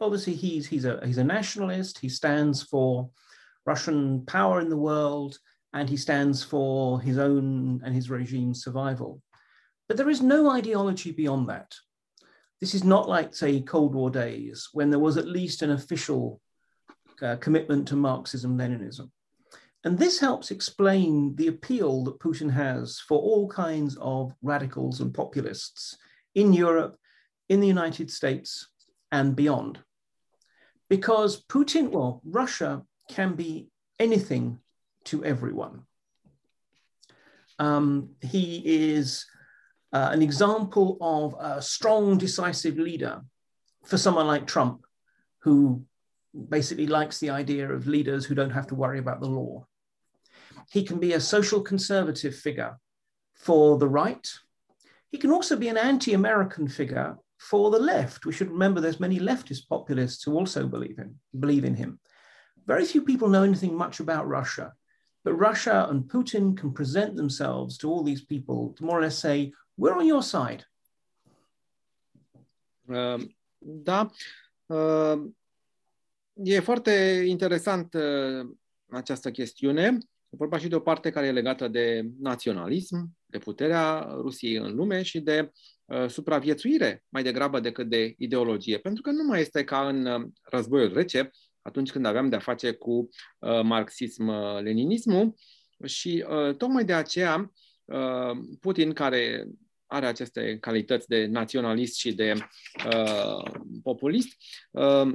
[SPEAKER 2] obviously he's he's a he's a nationalist. He stands for Russian power in the world, and he stands for his own and his regime's survival. But there is no ideology beyond that. This is not like, say, Cold War days when there was at least an official uh, commitment to Marxism Leninism. And this helps explain the appeal that Putin has for all kinds of radicals and populists in Europe, in the United States, and beyond. Because Putin, well, Russia can be anything to everyone. Um, he is uh, an example of a strong, decisive leader for someone like Trump, who basically likes the idea of leaders who don't have to worry about the law. He can be a social conservative figure for the right. He can also be an anti American figure for the left. We should remember there's many leftist populists who also believe in, believe in him. Very few people know anything much about Russia, but Russia and Putin can present themselves to all these people to more or less say, we're on your side.
[SPEAKER 3] Uh, da, uh, e foarte interesant uh, această chestiune. E vorba și de o parte care e legată de naționalism, de puterea Rusiei în lume și de uh, supraviețuire mai degrabă decât de ideologie. Pentru că nu mai este ca în uh, războiul rece, atunci când aveam de-a face cu uh, marxism-leninismul și uh, tocmai de aceea uh, Putin, care are aceste calități de naționalist și de uh, populist, uh,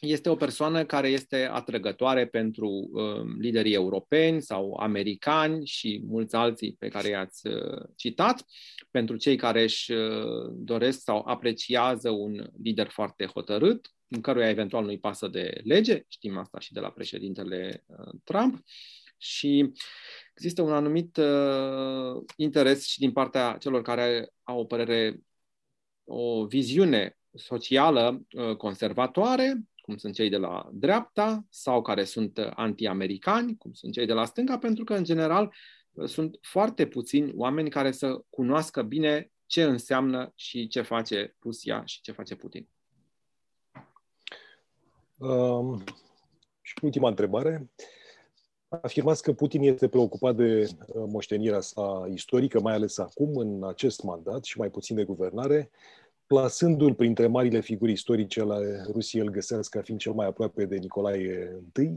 [SPEAKER 3] este o persoană care este atrăgătoare pentru uh, liderii europeni sau americani și mulți alții pe care i-ați uh, citat, pentru cei care își uh, doresc sau apreciază un lider foarte hotărât, în căruia eventual nu-i pasă de lege, știm asta și de la președintele uh, Trump, și există un anumit uh, interes și din partea celor care au o părere, o viziune socială uh, conservatoare, cum sunt cei de la dreapta, sau care sunt anti-americani, cum sunt cei de la stânga, pentru că, în general, sunt foarte puțini oameni care să cunoască bine ce înseamnă și ce face Rusia și ce face Putin.
[SPEAKER 1] Um, și ultima întrebare. Afirmați că Putin este preocupat de uh, moștenirea sa istorică, mai ales acum, în acest mandat și mai puțin de guvernare plasându-l printre marile figuri istorice ale Rusiei, îl găsesc ca fiind cel mai aproape de Nicolae I.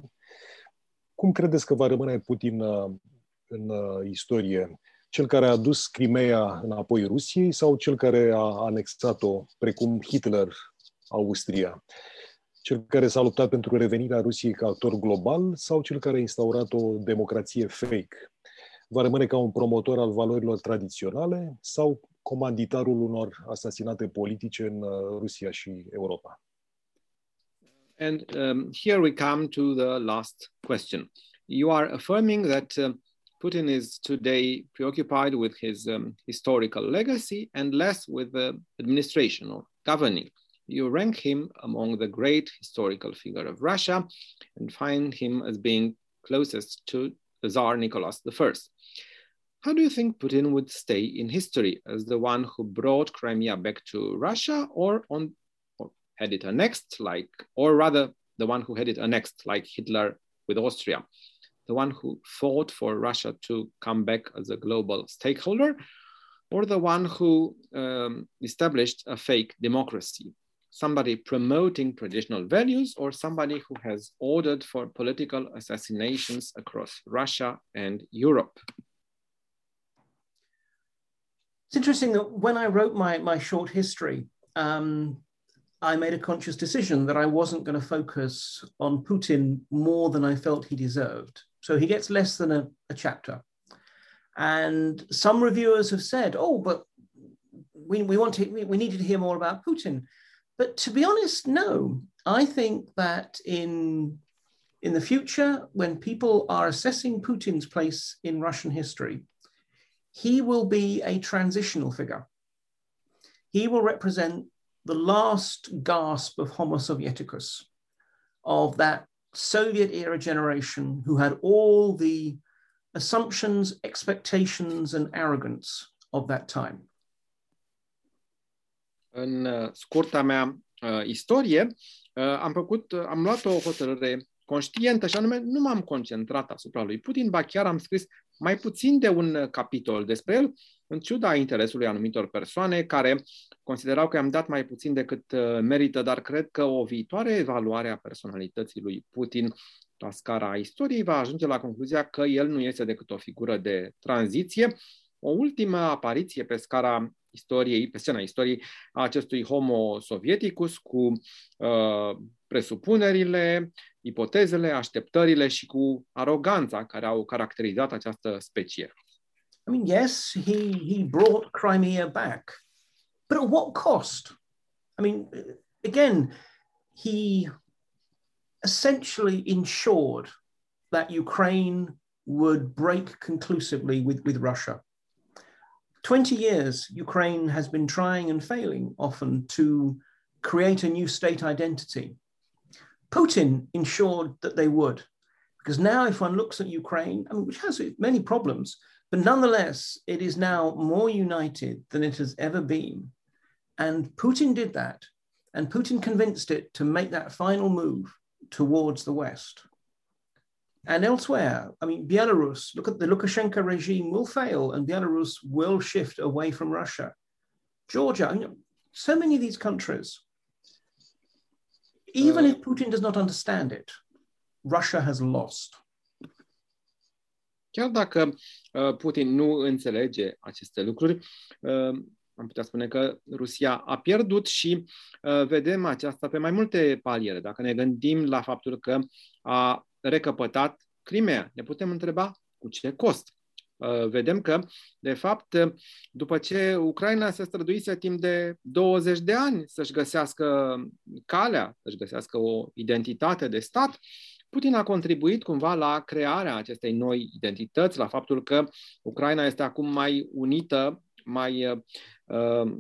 [SPEAKER 1] Cum credeți că va rămâne Putin uh, în uh, istorie? Cel care a dus Crimea înapoi Rusiei sau cel care a anexat-o, precum Hitler, Austria? Cel care s-a luptat pentru revenirea Rusiei ca actor global sau cel care a instaurat o democrație fake? Va rămâne ca un promotor al valorilor tradiționale sau comanditarul unor asasinate politice în uh, Rusia și Europa?
[SPEAKER 3] And um, here we come to the last question. You are affirming that uh, Putin is today preoccupied with his um, historical legacy and less with the administration or governing. You rank him among the great historical figure of Russia and find him as being closest to the Tsar Nicholas I. How do you think Putin would stay in history? As the one who brought Crimea back to Russia or on or had it annexed like or rather the one who had it annexed like Hitler with Austria, the one who fought for Russia to come back as a global stakeholder or the one who um, established a fake democracy? Somebody promoting traditional values or somebody who has ordered for political assassinations across Russia and Europe.
[SPEAKER 2] It's interesting that when I wrote my, my short history, um, I made a conscious decision that I wasn't going to focus on Putin more than I felt he deserved. So he gets less than a, a chapter. And some reviewers have said, oh, but we, we want to, we, we needed to hear more about Putin. But to be honest, no. I think that in, in the future, when people are assessing Putin's place in Russian history, he will be a transitional figure. He will represent the last gasp of Homo Sovieticus, of that Soviet era generation who had all the assumptions, expectations, and arrogance of that time.
[SPEAKER 3] În uh, scurta mea uh, istorie, uh, am făcut, uh, am luat o hotărâre conștientă și anume nu m-am concentrat asupra lui Putin, ba chiar am scris mai puțin de un uh, capitol despre el, în ciuda interesului anumitor persoane care considerau că am dat mai puțin decât uh, merită, dar cred că o viitoare evaluare a personalității lui Putin la scara istoriei va ajunge la concluzia că el nu este decât o figură de tranziție, o ultimă apariție pe scara istoriei, pe scena istoriei a acestui homo sovieticus cu uh, presupunerile, ipotezele, așteptările și cu aroganța care au caracterizat această specie.
[SPEAKER 2] I mean, yes, he, he brought Crimea back, but at what cost? I mean, again, he essentially ensured that Ukraine would break conclusively with, with Russia. 20 years, Ukraine has been trying and failing often to create a new state identity. Putin ensured that they would, because now, if one looks at Ukraine, I mean, which has many problems, but nonetheless, it is now more united than it has ever been. And Putin did that, and Putin convinced it to make that final move towards the West. And elsewhere, I mean, Belarus, look at the Lukashenko regime will fail and Belarus will shift away from Russia. Georgia, you know, so many of these countries, even uh, if Putin does not understand it, Russia has lost.
[SPEAKER 3] Chiar dacă uh, Putin nu înțelege aceste lucruri, uh, am putea spune că Rusia a pierdut și uh, vedem aceasta pe mai multe paliere. Dacă ne gândim la faptul că a recăpătat Crimea. Ne putem întreba cu ce cost. Uh, vedem că, de fapt, după ce Ucraina se străduise timp de 20 de ani să-și găsească calea, să-și găsească o identitate de stat, Putin a contribuit cumva la crearea acestei noi identități, la faptul că Ucraina este acum mai unită, mai uh,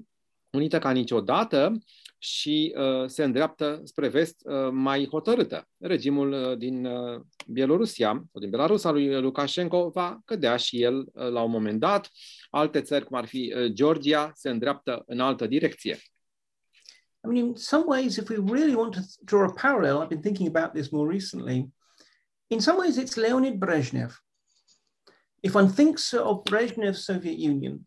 [SPEAKER 3] unită ca niciodată și uh, se îndreaptă spre vest uh, mai hotărâtă. Regimul uh, din uh, Bielorusia, sau din Belarus, al lui Lukashenko, va cădea și el uh, la un moment dat. Alte țări, cum ar fi uh, Georgia, se îndreaptă în altă direcție.
[SPEAKER 2] I mean, in some ways, if we really want to draw a parallel, I've been thinking about this more recently. In some ways, it's Leonid Brezhnev. If one thinks of Brezhnev's Soviet Union,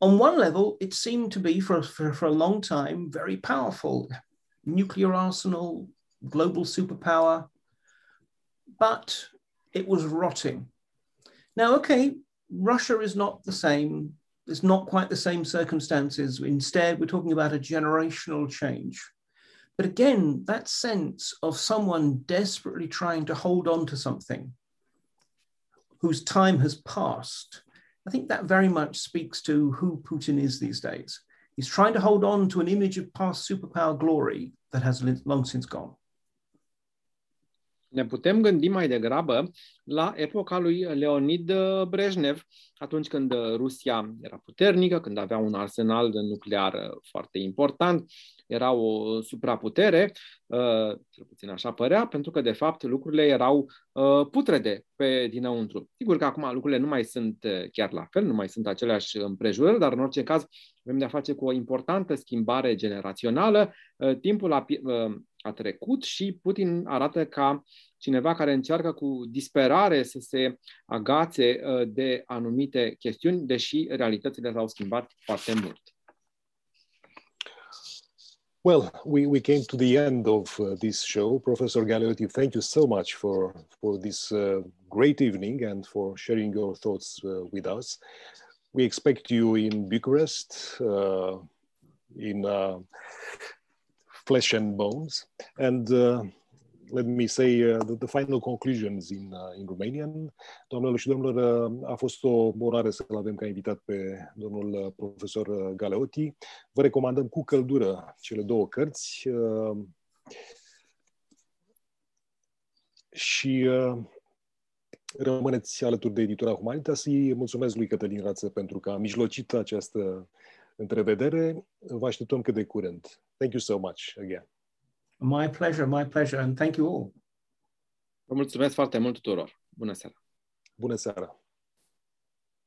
[SPEAKER 2] on one level, it seemed to be for, for, for a long time very powerful nuclear arsenal, global superpower, but it was rotting. Now, okay, Russia is not the same. It's not quite the same circumstances. Instead, we're talking about a generational change. But again, that sense of someone desperately trying to hold on to something whose time has passed, I think that very much speaks to who Putin is these days. He's trying to hold on to an image of past superpower glory that has long since gone.
[SPEAKER 3] Ne putem gândi mai degrabă la epoca lui Leonid Brejnev, atunci când Rusia era puternică, când avea un arsenal nuclear foarte important, era o supraputere, uh, cel puțin așa părea, pentru că de fapt lucrurile erau uh, putrede pe dinăuntru. Sigur că acum lucrurile nu mai sunt uh, chiar la fel, nu mai sunt aceleași împrejurări, dar în orice caz avem de-a face cu o importantă schimbare generațională. Timpul a, a trecut și Putin arată ca cineva care încearcă cu disperare să se agațe de anumite chestiuni, deși realitățile s-au schimbat foarte mult.
[SPEAKER 1] Well, we, we came to the end of uh, this show. Professor Galeotti, thank you so much for, for this uh, great evening and for sharing your thoughts uh, with us. We expect you in Bucharest uh, in uh, flesh and bones. And uh, let me say uh, the, the final conclusions in, uh, in Romanian. Doamnelor și domnilor, uh, a fost o onoare să-l avem ca invitat pe domnul uh, profesor uh, Galeotti. Vă recomandăm cu căldură cele două cărți uh, și uh, rămâneți alături de editura Humanitas. Îi mulțumesc lui Cătălin Rață pentru că a mijlocit această întrevedere. Vă așteptăm cât de curând. Thank you so much again.
[SPEAKER 2] My pleasure, my pleasure, and thank you all.
[SPEAKER 3] Vă mulțumesc foarte mult tuturor. Bună seara!
[SPEAKER 1] Bună seara!